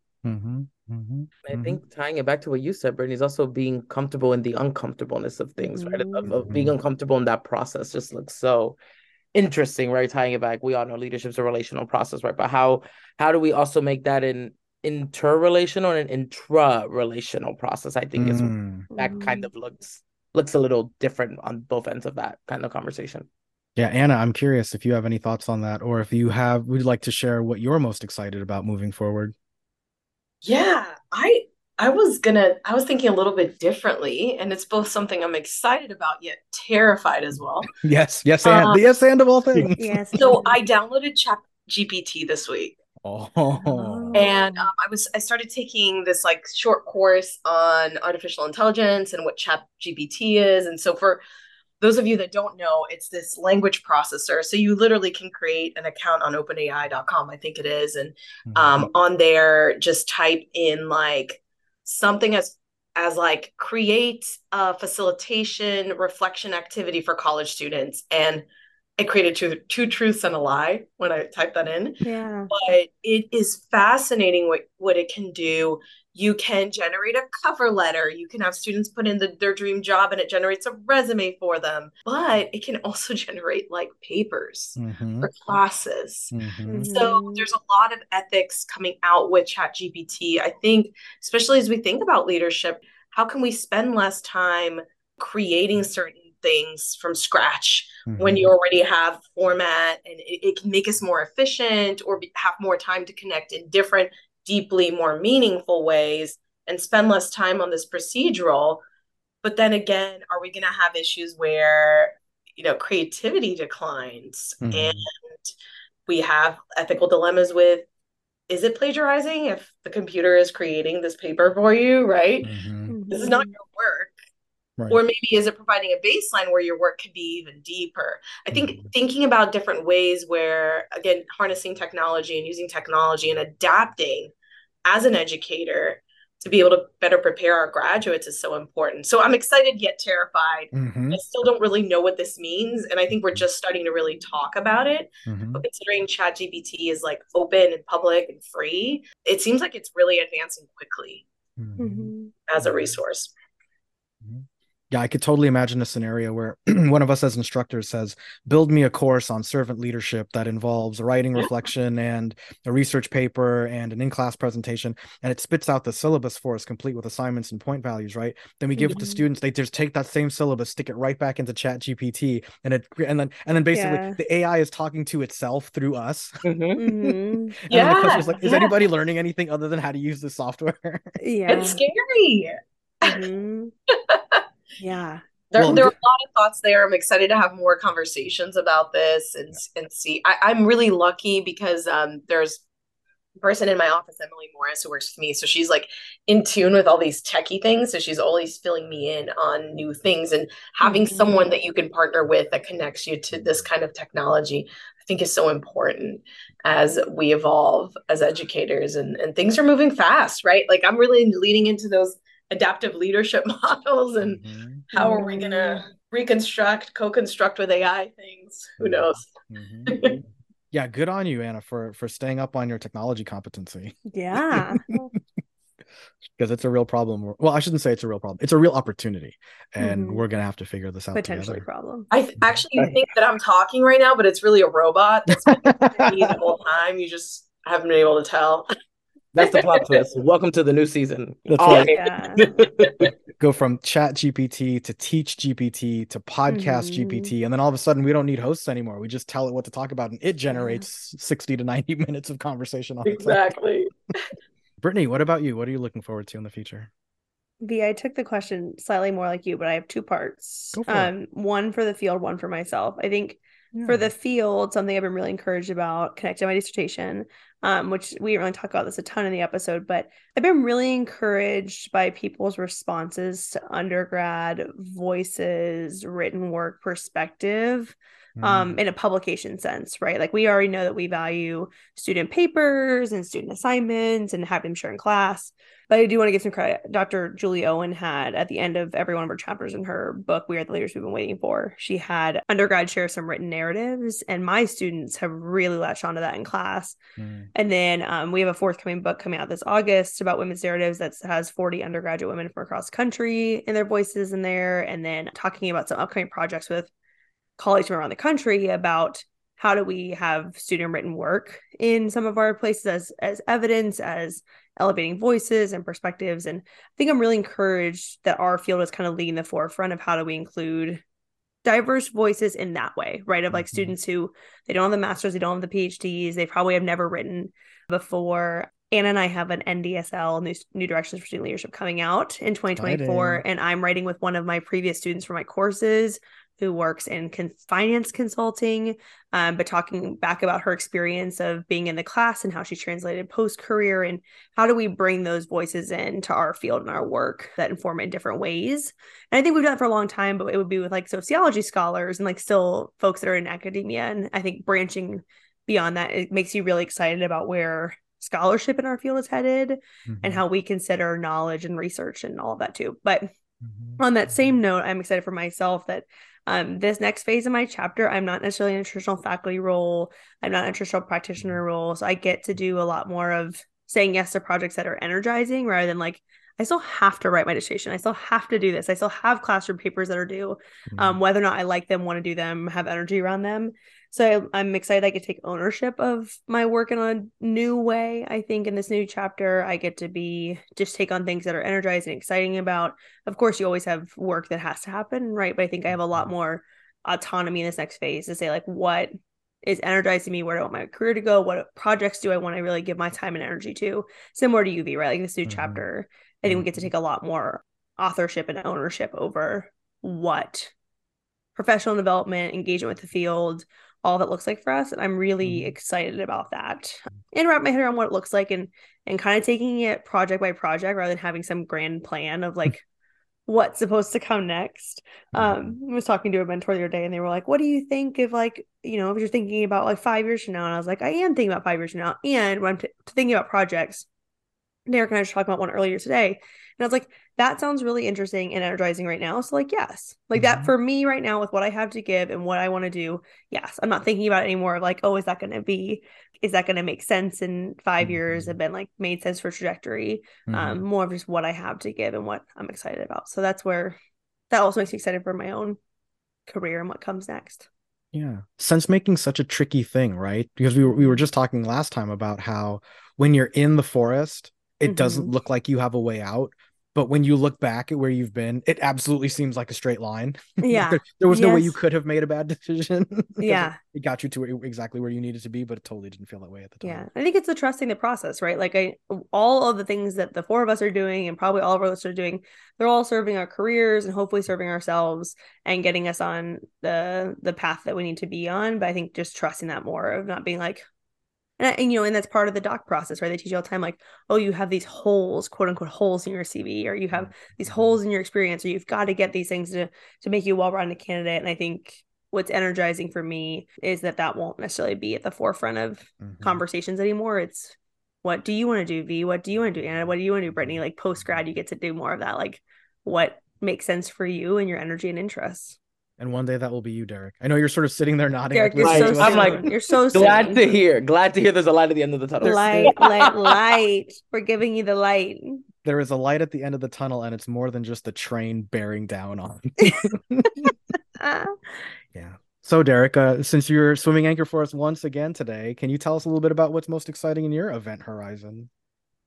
I think tying it back to what you said, Brittany, is also being comfortable in the uncomfortableness of things, right? Of, of being uncomfortable in that process just looks so interesting, right? Tying it back, we all know leadership's a relational process, right? But how how do we also make that an interrelational and an intra-relational process? I think mm. is that kind of looks looks a little different on both ends of that kind of conversation. Yeah, Anna, I'm curious if you have any thoughts on that, or if you have would like to share what you're most excited about moving forward. Yeah, I I was gonna, I was thinking a little bit differently, and it's both something I'm excited about yet terrified as well. Yes, yes, and um, the yes and of all things. Yes. so I downloaded Chat GPT this week. Oh. And um, I was I started taking this like short course on artificial intelligence and what Chat GPT is, and so for those of you that don't know, it's this language processor. So you literally can create an account on OpenAI.com, I think it is, and mm-hmm. um, on there just type in like something as as like create a facilitation reflection activity for college students. And it created two, two truths and a lie when I typed that in. Yeah. But it is fascinating what, what it can do. You can generate a cover letter. You can have students put in the, their dream job and it generates a resume for them. But it can also generate like papers mm-hmm. for classes. Mm-hmm. So there's a lot of ethics coming out with ChatGPT. I think, especially as we think about leadership, how can we spend less time creating certain things from scratch mm-hmm. when you already have format and it, it, can make us more efficient or be, have more time to connect in different deeply more meaningful ways and spend less time on this procedural but then again are we going to have issues where you know creativity declines mm-hmm. and we have ethical dilemmas with is it plagiarizing if the computer is creating this paper for you right mm-hmm. this is not your work Right. Or maybe is it providing a baseline where your work could be even deeper? I think mm-hmm. thinking about different ways where, again, harnessing technology and using technology and adapting as an educator to be able to better prepare our graduates is so important. So I'm excited yet terrified. Mhm. I still don't really know what this means. And I think we're just starting to really talk about it. Mhm. But considering ChatGPT is like open and public and free, it seems like it's really advancing quickly Mhm. Mhm. as a resource. Yeah, I could totally imagine a scenario where one of us as instructors says, build me a course on servant leadership that involves writing Yeah. reflection and a research paper and an in-class presentation, and it spits out the syllabus for us complete with assignments and point values, right? Then we give it to Mhm. students, they just take that same syllabus, stick it right back into Chat GPT, and it and then and then basically Yeah. the AI is talking to itself through us. Mhm. Mhm. And then the Yeah, question is like, is yeah. anybody learning anything other than how to use the software? Yeah. It's scary. Mhm. Yeah. There, Well, there are a lot of thoughts there. I'm excited to have more conversations about this and and see. I, I'm really lucky because um, there's a person in my office, Emily Morris, who works with me. So she's like in tune with all these techie things. So she's always filling me in on new things and having Mhm. someone that you can partner with that connects you to this kind of technology. I think is so important as we evolve as educators and, and things are moving fast, right? Like I'm really leaning into those adaptive leadership models and Mhm. how are we gonna reconstruct, co-construct with AI things? Who knows? Mhm. yeah, good on you, Anna, for for staying up on your technology competency Yeah. because it's a real problem. Well, I shouldn't say it's a real problem. It's a real opportunity, and Mhm. we're gonna have to figure this out Potentially together. problem. I th- actually think that I'm talking right now, but it's really a robot that's been with me the whole time. You just haven't been able to tell. That's the plot twist. Welcome to the new season. That's All right. Yeah. Go from Chat GPT to Teach GPT to Podcast Mhm. GPT, and then all of a sudden we don't need hosts anymore. We just tell it what to talk about, and it generates sixty to ninety minutes of conversation on exactly. Brittany, what about you? What are you looking forward to in the future? V, I took the question slightly more like you, but I have two parts. Go for it. Um, one for the field, one for myself. I think for the field, something I've been really encouraged about connecting my dissertation, um, which we didn't really talk about this a ton in the episode, but I've been really encouraged by people's responses to undergrad voices, written work perspective, um, Mm. in a publication sense, right? Like we already know that we value student papers and student assignments and have them share in class. But I do want to give some credit. Dr. Julie Owen had at the end of every one of her chapters in her book, We Are the Leaders We've Been Waiting For, she had undergrad share some written narratives, and my students have really latched onto that in class. Mm. And then um, we have a forthcoming book coming out this August about women's narratives that has 40 undergraduate women from across the country and their voices in there. And then talking about some upcoming projects with colleagues from around the country about how do we have student written work in some of our places as as evidence as elevating voices and perspectives and i think i'm really encouraged that our field is kind of leading the forefront of how do we include diverse voices in that way right of like Mhm. students who they don't have the masters they don't have the phds they probably have never written before Anna and I have an NDSL, New, New Directions for Student Leadership, coming out in 2024. Exciting. And I'm writing with one of my previous students for my courses who works in con- finance consulting, um, but talking back about her experience of being in the class and how she translated post career and how do we bring those voices into our field and our work that inform it in different ways. And I think we've done it for a long time, but it would be with like sociology scholars and like still folks that are in academia. And I think branching beyond that, it makes you really excited about where scholarship in our field is headed Mhm. and how we consider knowledge and research and all of that too. But Mhm. on that same note, I'm excited for myself that um, this next phase of my chapter, I'm not necessarily in a traditional faculty role. I'm not in a traditional practitioner role. So I get to do a lot more of saying yes to projects that are energizing rather than like, I still have to write my dissertation. I still have to do this. I still have classroom papers that are due. Um, whether or not I like them, want to do them, have energy around them. So I'm excited I get to take ownership of my work in a new way. I think in this new chapter, I get to be just take on things that are energizing and exciting about. Of course, you always have work that has to happen, right? But I think I have a lot more autonomy in this next phase to say like what is energizing me, where do I want my career to go, what projects do I want to really give my time and energy to, similar to UV, right? Like this new Mhm. chapter, I think we get to Mhm. take a lot more authorship and ownership over what professional development, engagement with the field, all that looks like for us. And I'm really Mhm. excited about that. And wrap my head around what it looks like and and kind of taking it project by project rather than having some grand plan of like what's supposed to come next. Um, I was talking to a mentor the other day and they were like, What do you think if like, you know, if you're thinking about like five years from now? And I was like, I am thinking about five years from now. And when I'm t- thinking about projects, Derek and I were talking about one earlier today. And I was like, that sounds really interesting and energizing right now. So, like, yes, like mm-hmm. that for me right now with what I have to give and what I want to do. Yes, I'm not thinking about it anymore. Of like, oh, is that going to be, is that going to make sense in 5 mm-hmm. years? Have been like made sense for trajectory. Mm-hmm. Um, more of just what I have to give and what I'm excited about. So that's where that also makes me excited for my own career and what comes next. Yeah. Sense making such a tricky thing, right? Because we were, we were just talking last time about how when you're in the forest, it mm-hmm. doesn't look like you have a way out but when you look back at where you've been it absolutely seems like a straight line. Yeah. there was yes. no way you could have made a bad decision yeah. it got you to exactly where you needed to be but it totally didn't feel that way at the time. Yeah. I think it's the trusting the process right? Like i all of the things that the four of us are doing and probably all of us are doing they're all serving our careers and hopefully serving ourselves and getting us on the the path that we need to be on. But i think just trusting that more of not being like and, and, you know, and that's part of the doc process, right? They teach you all the time, like, oh, you have these holes, quote unquote, holes in your CV, or you have these mm-hmm. holes in your experience, or you've got to get these things to to make you a well-rounded candidate. And I think what's energizing for me is that that won't necessarily be at the forefront of mm-hmm. conversations anymore. It's what do you want to do, V? What do you want to do, Anna? What do you want to do, Brittany? Like post grad, you get to do more of that. Like, what makes sense for you and your energy and interests. And one day that will be you, Derek. I know you're sort of sitting there nodding. Derek, you're so I'm like, you're so glad soon. to hear. Glad to hear there's a light at the end of the tunnel. Light, light, light. We're giving you the light. There is a light at the end of the tunnel, and it's more than just the train bearing down on. yeah. So, Derek, uh, since you're swimming anchor for us once again today, can you tell us a little bit about what's most exciting in your event horizon?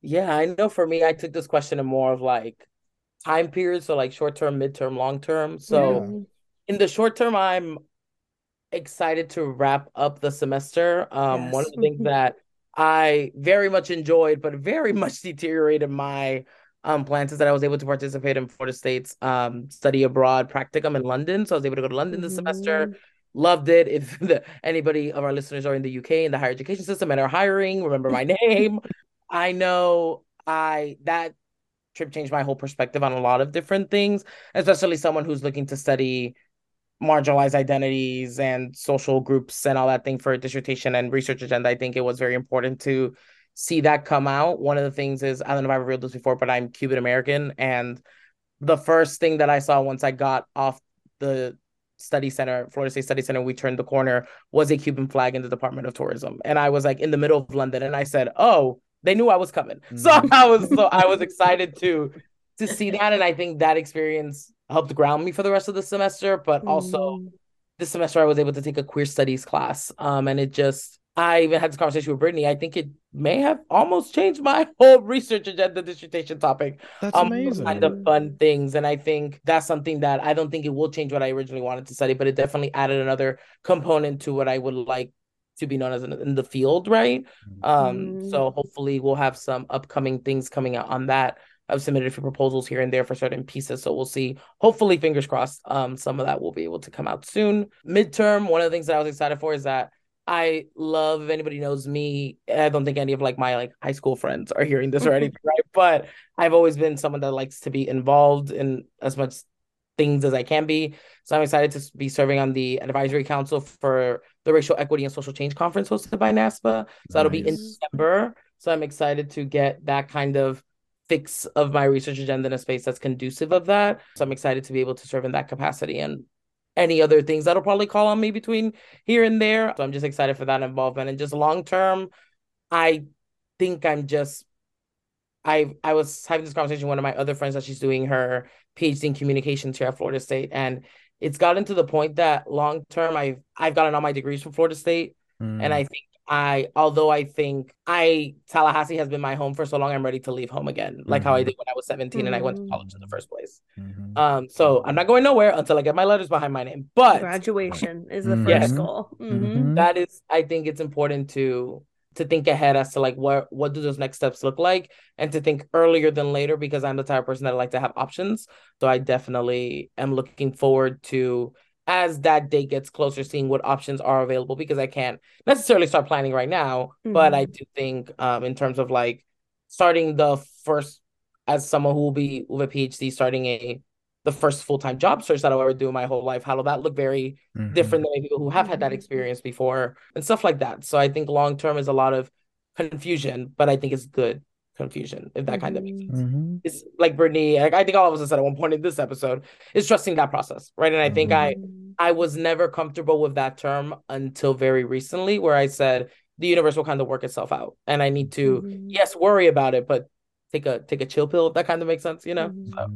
Yeah, I know for me, I took this question in more of like time periods, so like short term, mid term, long term. So. Yeah in the short term, I'm excited to wrap up the semester. Um, yes. One of the things that I very much enjoyed, but very much deteriorated my um, plans is that I was able to participate in Florida State's um, study abroad practicum in London. So I was able to go to London this mm-hmm. semester. Loved it. If the, anybody of our listeners are in the UK in the higher education system and are hiring, remember my name. I know I that trip changed my whole perspective on a lot of different things, especially someone who's looking to study marginalized identities and social groups and all that thing for a dissertation and research agenda, I think it was very important to see that come out. One of the things is I don't know if I've revealed this before, but I'm Cuban American. And the first thing that I saw once I got off the study center, Florida State Study Center, we turned the corner, was a Cuban flag in the Department of Tourism. And I was like in the middle of London and I said, Oh, they knew I was coming. Mm-hmm. So I was so I was excited to to see that. And I think that experience helped ground me for the rest of the semester, but also mm. this semester I was able to take a queer studies class. Um, and it just I even had this conversation with Brittany. I think it may have almost changed my whole research agenda dissertation topic. That's um, amazing. Kind of fun things. And I think that's something that I don't think it will change what I originally wanted to study, but it definitely added another component to what I would like to be known as in, in the field, right? Mm-hmm. Um, mm. so hopefully we'll have some upcoming things coming out on that. I've submitted a few proposals here and there for certain pieces. So we'll see. Hopefully, fingers crossed, um, some of that will be able to come out soon. Midterm, one of the things that I was excited for is that I love if anybody knows me. I don't think any of like my like high school friends are hearing this or anything, right? But I've always been someone that likes to be involved in as much things as I can be. So I'm excited to be serving on the advisory council for the Racial Equity and Social Change Conference hosted by NASPA. So nice. that'll be in December. So I'm excited to get that kind of fix of my research agenda in a space that's conducive of that. So I'm excited to be able to serve in that capacity and any other things that'll probably call on me between here and there. So I'm just excited for that involvement. And just long term, I think I'm just I I was having this conversation with one of my other friends that she's doing her PhD in communications here at Florida State. And it's gotten to the point that long term I've I've gotten all my degrees from Florida State. Mm. And I think I, although I think I, Tallahassee has been my home for so long, I'm ready to leave home again, like mm-hmm. how I mm-hmm. did when I was 17 mm-hmm. and I went to college in the first place. Mm-hmm. Um, so I'm not going nowhere until I get my letters behind my name. But graduation is the first yes, goal. Mm-hmm. That is, I think it's important to to think ahead as to like what what do those next steps look like and to think earlier than later because I'm the type of person that I like to have options. So I definitely am looking forward to as that date gets closer, seeing what options are available because I can't necessarily start planning right now. Mm-hmm. But I do think, um, in terms of like starting the first, as someone who will be with a PhD, starting a the first full time job search that I'll ever do in my whole life, how will that look very mm-hmm. different than people who have had that mm-hmm. experience before and stuff like that. So I think long term is a lot of confusion, but I think it's good confusion, if that kind of makes sense. Mm-hmm. It's like Brittany, like I think all of us said at one point in this episode, is trusting that process, right? And I think I Mhm. I was never comfortable with that term until very recently, where I said the universe will kind of work itself out, and I need to Mhm. yes worry about it, but take a take a chill pill if that kind of makes sense, you know. Mhm. So,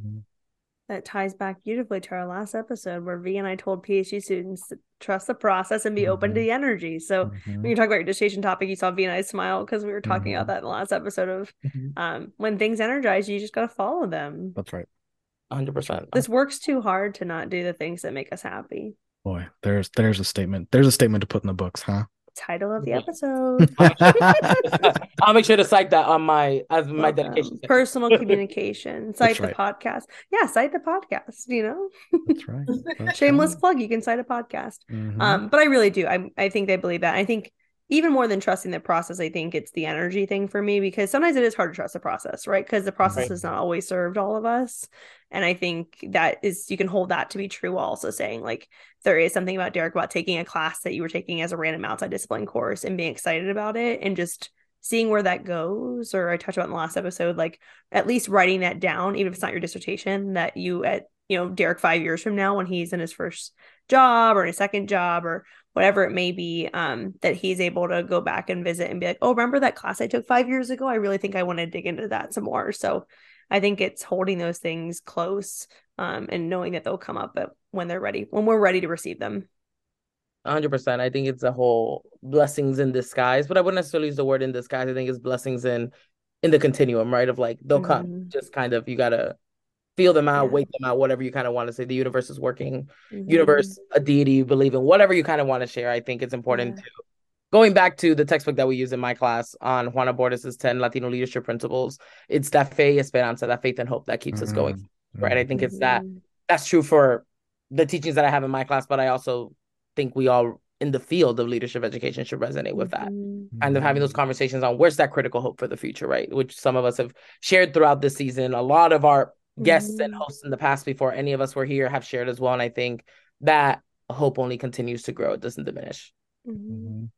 That ties back beautifully to our last episode where V and I told PhD students to trust the process and be open to Mhm. the energy. So Mhm. when you talk about your dissertation topic, you saw V and I smile because we were talking about Mhm. that in the last episode of Mhm. um, when things energize you, you just gotta follow them. That's right. 100%. This works too hard to not do the things that make us happy. Boy, there's there's a statement. There's a statement to put in the books, huh? Title of the episode. I'll make sure to cite that on my as my Welcome. dedication. Personal communication. Cite the right. podcast. Yeah, cite the podcast, you know? That's right. That's Shameless right. plug. You can cite a podcast. Mhm. Um, but I really do. I I think they believe that. I think even more than trusting the process, I think it's the energy thing for me because sometimes it is hard to trust the process, right? Because the process Right. has not always served all of us. And I think that is you can hold that to be true while also saying like there is something about Derek about taking a class that you were taking as a random outside discipline course and being excited about it and just seeing where that goes. Or I touched about in the last episode, like at least writing that down, even if it's not your dissertation, that you at you know, Derek five years from now when he's in his first job or in his second job or whatever it may be, um, that he's able to go back and visit and be like, oh, remember that class I took five years ago? I really think I want to dig into that some more. So I think it's holding those things close um, and knowing that they'll come up but when they're ready, when we're ready to receive them. 100%. I think it's a whole blessings in disguise, but I wouldn't necessarily use the word in disguise. I think it's blessings in in the continuum, right? Of like they'll come, Mhm. just kind of you gotta feel them out, Yeah. wait them out, whatever you kind of want to say. The universe is working, Mhm. universe, a deity you believe in, whatever you kind of want to share. I think it's important Yeah. to going back to the textbook that we use in my class on Juana Bordas's 10 Latino leadership principles. It's that fe esperanza, that faith and hope that keeps us going, right? I think it's that Mhm. that's true for the teachings that I have in my class, but I also think we all in the field of leadership education should resonate with that. Mhm. Kind of having those conversations on where's that critical hope for the future, right? Which some of us have shared throughout this season. A lot of our guests and Mhm. hosts in the past before any of us were here have shared as well. And I think that hope only continues to grow, it doesn't diminish. Mhm. Mhm.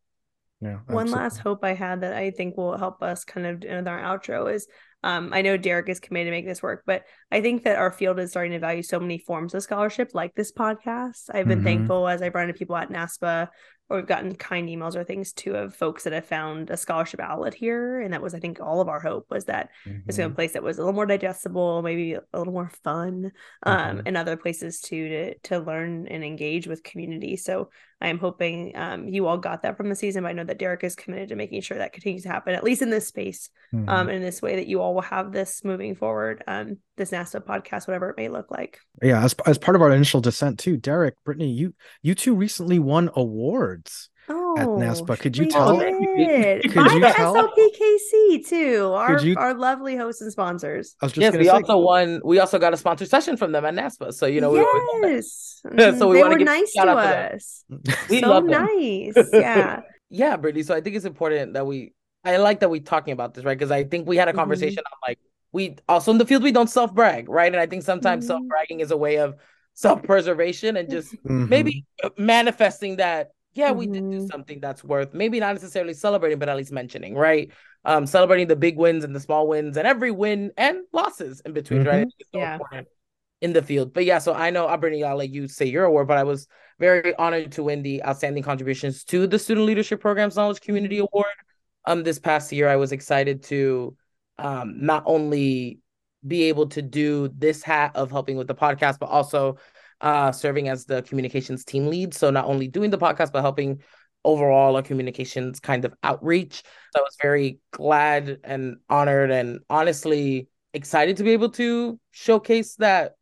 Yeah. One last hope I had that I think will help us kind of in our outro is um, I know Derek is committed to make this work, but I think that our field is starting to value so many forms of scholarship, like this podcast. I've been Mhm. thankful as I've run into people at NASPA or we've gotten kind emails or things too of folks that have found a scholarship outlet here. And that was, I think, all of our hope was that it's in a place that was a little more digestible, maybe a little more fun, um, Mhm. and other places too to to learn and engage with community. So I am hoping um, you all got that from the season. But I know that Derek is committed to making sure that continues to happen, at least in this space, um, Mhm. in this way that you all will have this moving forward, um, this NASPA podcast, whatever it may look like. Yeah, as as part of our initial descent too, Derek, Brittany, you you two recently won awards. Oh, NASPA. Could you we tell- did. Could By you the tell- SLPKC too, our you- our lovely hosts and sponsors. I was just yes, gonna we say, also won, we also got a sponsored session from them at NASPA. So, you know, we always love yes, So Mhm. we they wanna were nice to out to them. us. We so love them. nice. Yeah. Yeah, Brittany. So I think it's important that we I like that we're talking about this, right? Because I think we had a Mhm. conversation on like we also in the field we don't self brag, right? And I think sometimes Mhm. self bragging is a way of self preservation and just Mhm. maybe manifesting that yeah we did do Mhm. something that's worth maybe not necessarily celebrating but at least mentioning right um celebrating the big wins and the small wins and every win and losses in between right Mhm. think it's so Yeah. important in the field but yeah so i know brittany i'll let you say your award but i was very honored to win the outstanding contributions to the student leadership programs knowledge community award um this past year i was excited to um not only be able to do this hat of helping with the podcast but also uh, serving as the communications team lead. So not only doing the podcast, but helping overall our communications kind of outreach. So I was very glad and honored and honestly excited to be able to showcase that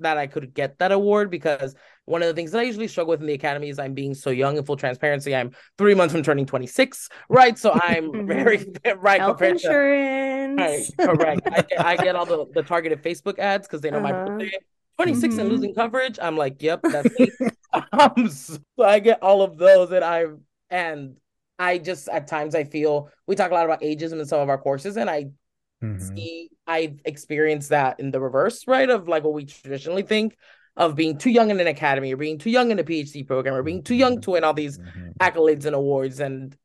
that I could get that award because one of the things that I usually struggle with in the academy is I'm being so young in full transparency. I'm three months from turning 26, right? So I'm very right Health compared to. Right, correct. I get, I get all the, the targeted Facebook ads because they know my Uh-huh. birthday. 26 and Mhm. losing coverage. I'm like, yep, that's me. um, so I get all of those, and I and I just at times I feel we talk a lot about ageism in some of our courses, and I Mhm. see I've experienced that in the reverse, right? Of like what we traditionally think of being too young in an academy or being too young in a PhD program or being too young to win all these Mhm. accolades and awards and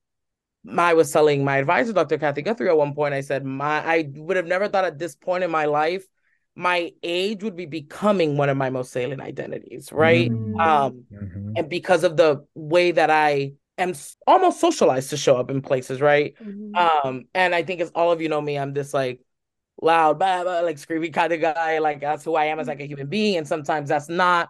I was telling my advisor, Dr. Kathy Guthrie, at one point, I said, my I would have never thought at this point in my life, my age would be becoming one of my most salient identities, right? Mm. Um, Mhm. and because of the way that I am almost socialized to show up in places, right? Mhm. Um, and I think as all of you know me, I'm this like loud, blah, blah, like screaming kind of guy. Like that's who I am as like a human being. And sometimes that's not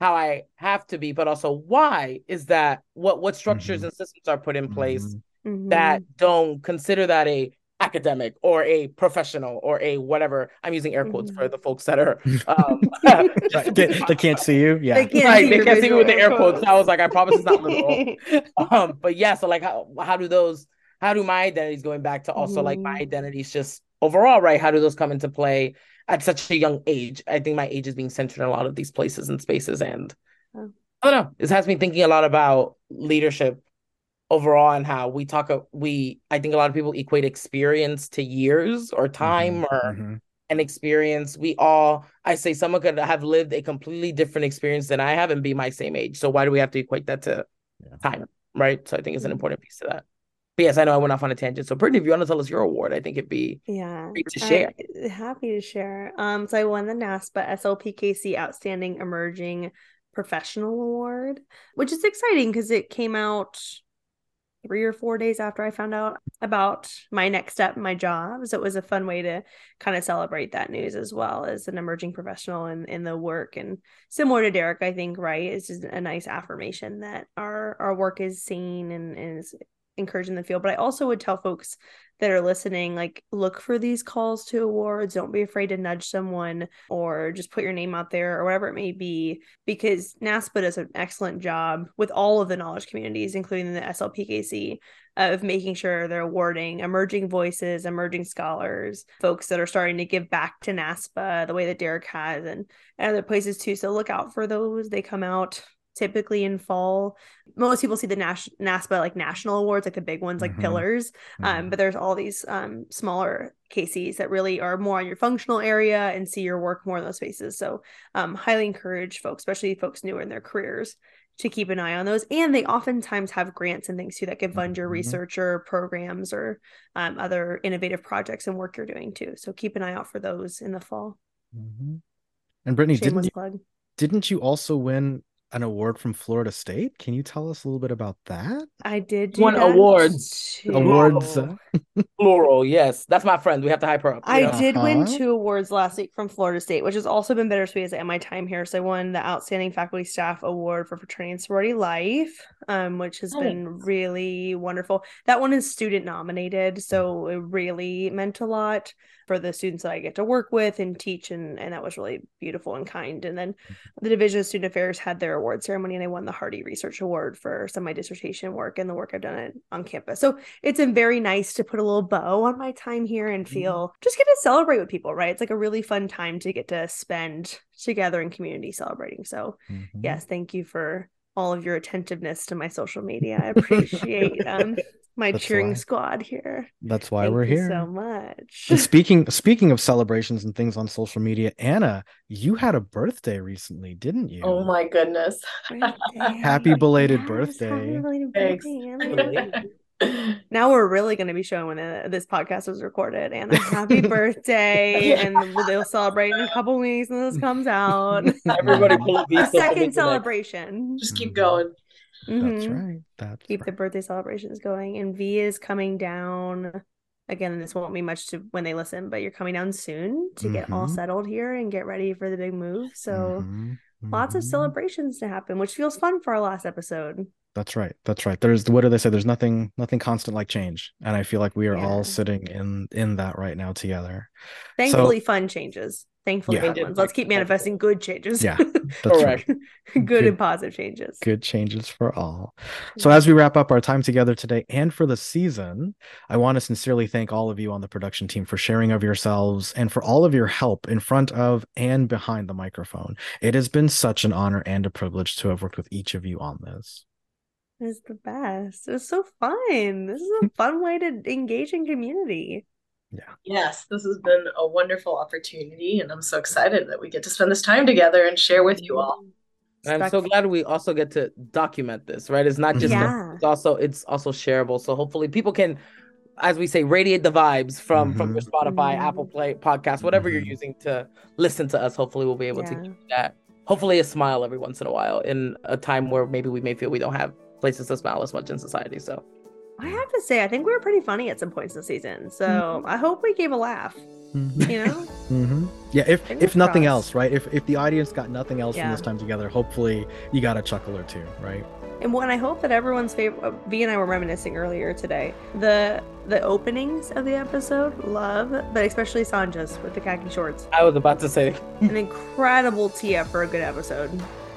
how I have to be, but also why is that what what structures Mhm. and systems are put in place Mhm. Mhm. that don't consider that a academic or a professional or a whatever. I'm using air quotes for the folks that are um Right. They, they can't see you. Yeah. They can't right, see they can't see me with the air quotes. I was like, I promise it's not literal. um, but yeah, so like how how do those how do my identities going back to also like my Mhm. identities just overall, right? How do those come into play at such a young age? I think my age is being centered in a lot of these places and spaces and Oh. I don't know. This has me thinking a lot about leadership overall and how we talk we I think a lot of people equate experience to years or time Mhm. or Mhm. an experience. We all, I say, someone could have lived a completely different experience than I have and be my same age. So why do we have to equate that to Yeah. time? Right. So I think it's an Mhm. important piece to that. But yes, I know I went off on a tangent. So Brittany, if you want to tell us your award, I think it'd be Yeah, great to I- share. happy to share. Um, so I won the NASPA SLPKC Outstanding Emerging Professional Award, which is exciting because it came out three or four days after I found out about my next step my job. So it was a fun way to kind of celebrate that news as well as an emerging professional in, in the work. And similar to Derek, I think, right, it's just a nice affirmation that our our work is seen and, and is encouraged in the field. But I also would tell folks that are listening, like look for these calls to awards. Don't be afraid to nudge someone or just put your name out there or whatever it may be, because NASPA does an excellent job with all of the knowledge communities, including the SLPKC, of making sure they're awarding emerging voices, emerging scholars, folks that are starting to give back to NASPA the way that Derek has and, and other places too. So look out for those. They come out typically in fall. Most people see the Nas- NASPA like national awards, like the big ones, like Mhm. pillars. Um, Mhm. but there's all these um smaller KCs that really are more on your functional area and see your work more in those spaces. So um highly encourage folks, especially folks newer in their careers, to keep an eye on those. And they oftentimes have grants and things too that can fund your Mhm. research or programs or um, other innovative projects and work you're doing too. So keep an eye out for those in the fall. Mhm. And Brittany, didn't you, plug. didn't you also win an award from Florida State? Can you tell us a little bit about that? I did do Won that awards. too. Awards. Plural, yes. That's my friend. We have to hype her up. I know? did win Uh-huh. two awards last week from Florida State, which has also been bittersweet as I end my time here. So I won the Outstanding Faculty Staff Award for Fraternity and Sorority Life, um, which has been really wonderful. That one is student nominated, so it really meant a lot for the students that I get to work with and teach, and, and that was really beautiful and kind. And then the Division of Student Affairs had their award ceremony, and I won the Hardy Research Award for some of my dissertation work and the work I've done on campus. So it's been very nice to put a little bow on my time here and feel just get to celebrate with people, right? It's like a really fun time to get to spend together in community celebrating. So, Mhm. yes, thank you for all of your attentiveness to my social media. I appreciate um my That's cheering why- squad here. That's why Thank we're you here. so much. And speaking speaking of celebrations and things on social media, Anna, you had a birthday recently, didn't you? Oh my goodness. Happy belated Yes, birthday. happy belated birthday, Now we're really going to be showing when uh, this podcast was recorded. And happy birthday! And they'll celebrate in a couple weeks when this comes out. Everybody pull a A beast up and make second celebration. Just keep Mhm. Going. That's right. That's Keep the birthday celebrations going. And V is coming down. Again, this won't mean much to when they listen, but you're coming down soon to get all Mhm. settled here and get ready for the big move. So Mhm. lots of Mhm. celebrations to happen, which feels fun for our last episode. That's right. That's right. There's what do they say? There's nothing nothing constant like change. And I feel like we are Yeah. all sitting in in that right now together. Thankfully, fun changes. Thankfully, Yeah. fun ones. Let's keep manifesting good changes. Yeah, That's right. Correct. good, Good- and positive changes. Good changes for all. So as we wrap up our time together today and for the season, I want to sincerely thank all of you on the production team for sharing of yourselves and for all of your help in front of and behind the microphone. It has been such an honor and a privilege to have worked with each of you on this. It's the best. It was so fun. This is a fun way to engage in community. Yes, this has been a wonderful opportunity, and I'm so excited that we get to spend this time together and share with you all. And I'm so glad we also get to document this, right? It's not just Yeah. it's also it's also shareable. So hopefully people can, as we say, radiate the vibes from from your Spotify, Mhm. Apple Play podcast, whatever you're Mhm. using to listen to us. Hopefully we'll be able to Yeah. keep that. Hopefully a smile every once in a while in a time where maybe we may feel we don't have places to smile as much in society. So I have to say, I think we were pretty funny at some points this season. So Mm-hmm. I hope we gave a laugh. Mhm. You know, hmm Yeah, if Fingers if nothing crossed. else, right? If if the audience got nothing else from this time together, hopefully you got a chuckle or two, right? and one I hope that everyone's favorite. uh, V and I were reminiscing earlier today. The the openings of the episode, love, but especially Sanja's with the khaki shorts. I was about to say An incredible tee up for a good episode.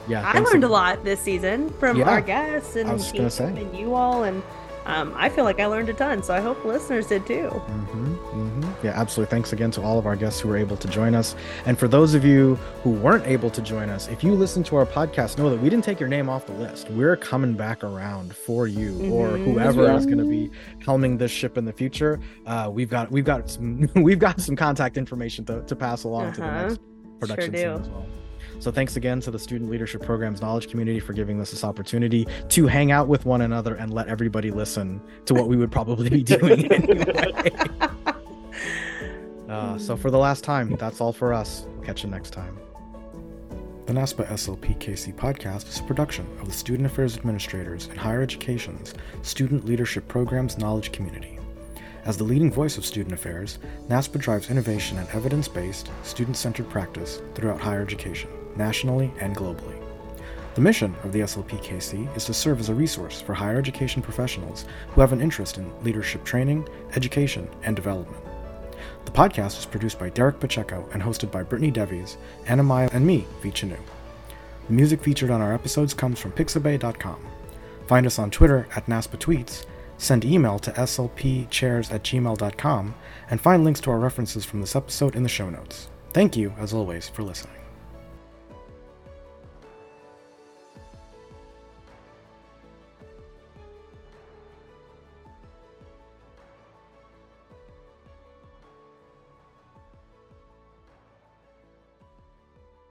Yeah, I thanks learned a lot this season from Yeah. our guests and, I was team say. and you all, and um, I feel like I learned a ton. So I hope listeners did too. hmm hmm Yeah, absolutely. Thanks again to all of our guests who were able to join us. And for those of you who weren't able to join us, if you listen to our podcast, know that we didn't take your name off the list. We're coming back around for you or Mhm. whoever Yeah. is going to be helming this ship in the future. Uh, we've got we've got some we've got some contact information to, to pass along to the Uh-huh. next production do. scene as well. So thanks again to the Student Leadership Program's knowledge community for giving us this opportunity to hang out with one another and let everybody listen to what we would probably be doing anyway. Uh, so for the last time, that's all for us. Catch you next time. The NASPA SLPKC podcast is a production of the Student Affairs Administrators in Higher Education's Student Leadership Program's knowledge community. As the leading voice of student affairs, NASPA drives innovation and evidence based, student centered practice throughout higher education, nationally and globally. The mission of the SLPKC is to serve as a resource for higher education professionals who have an interest in leadership training, education, and development. The podcast is produced by Derek Pacheco and hosted by Brittany Devies, Anna Maya, and me, V Chunoo. The music featured on our episodes comes from pixabay.com. Find us on Twitter at NASPATweets, send email to slpchairs at gmail.com, and find links to our references from this episode in the show notes. Thank you, as always, for listening.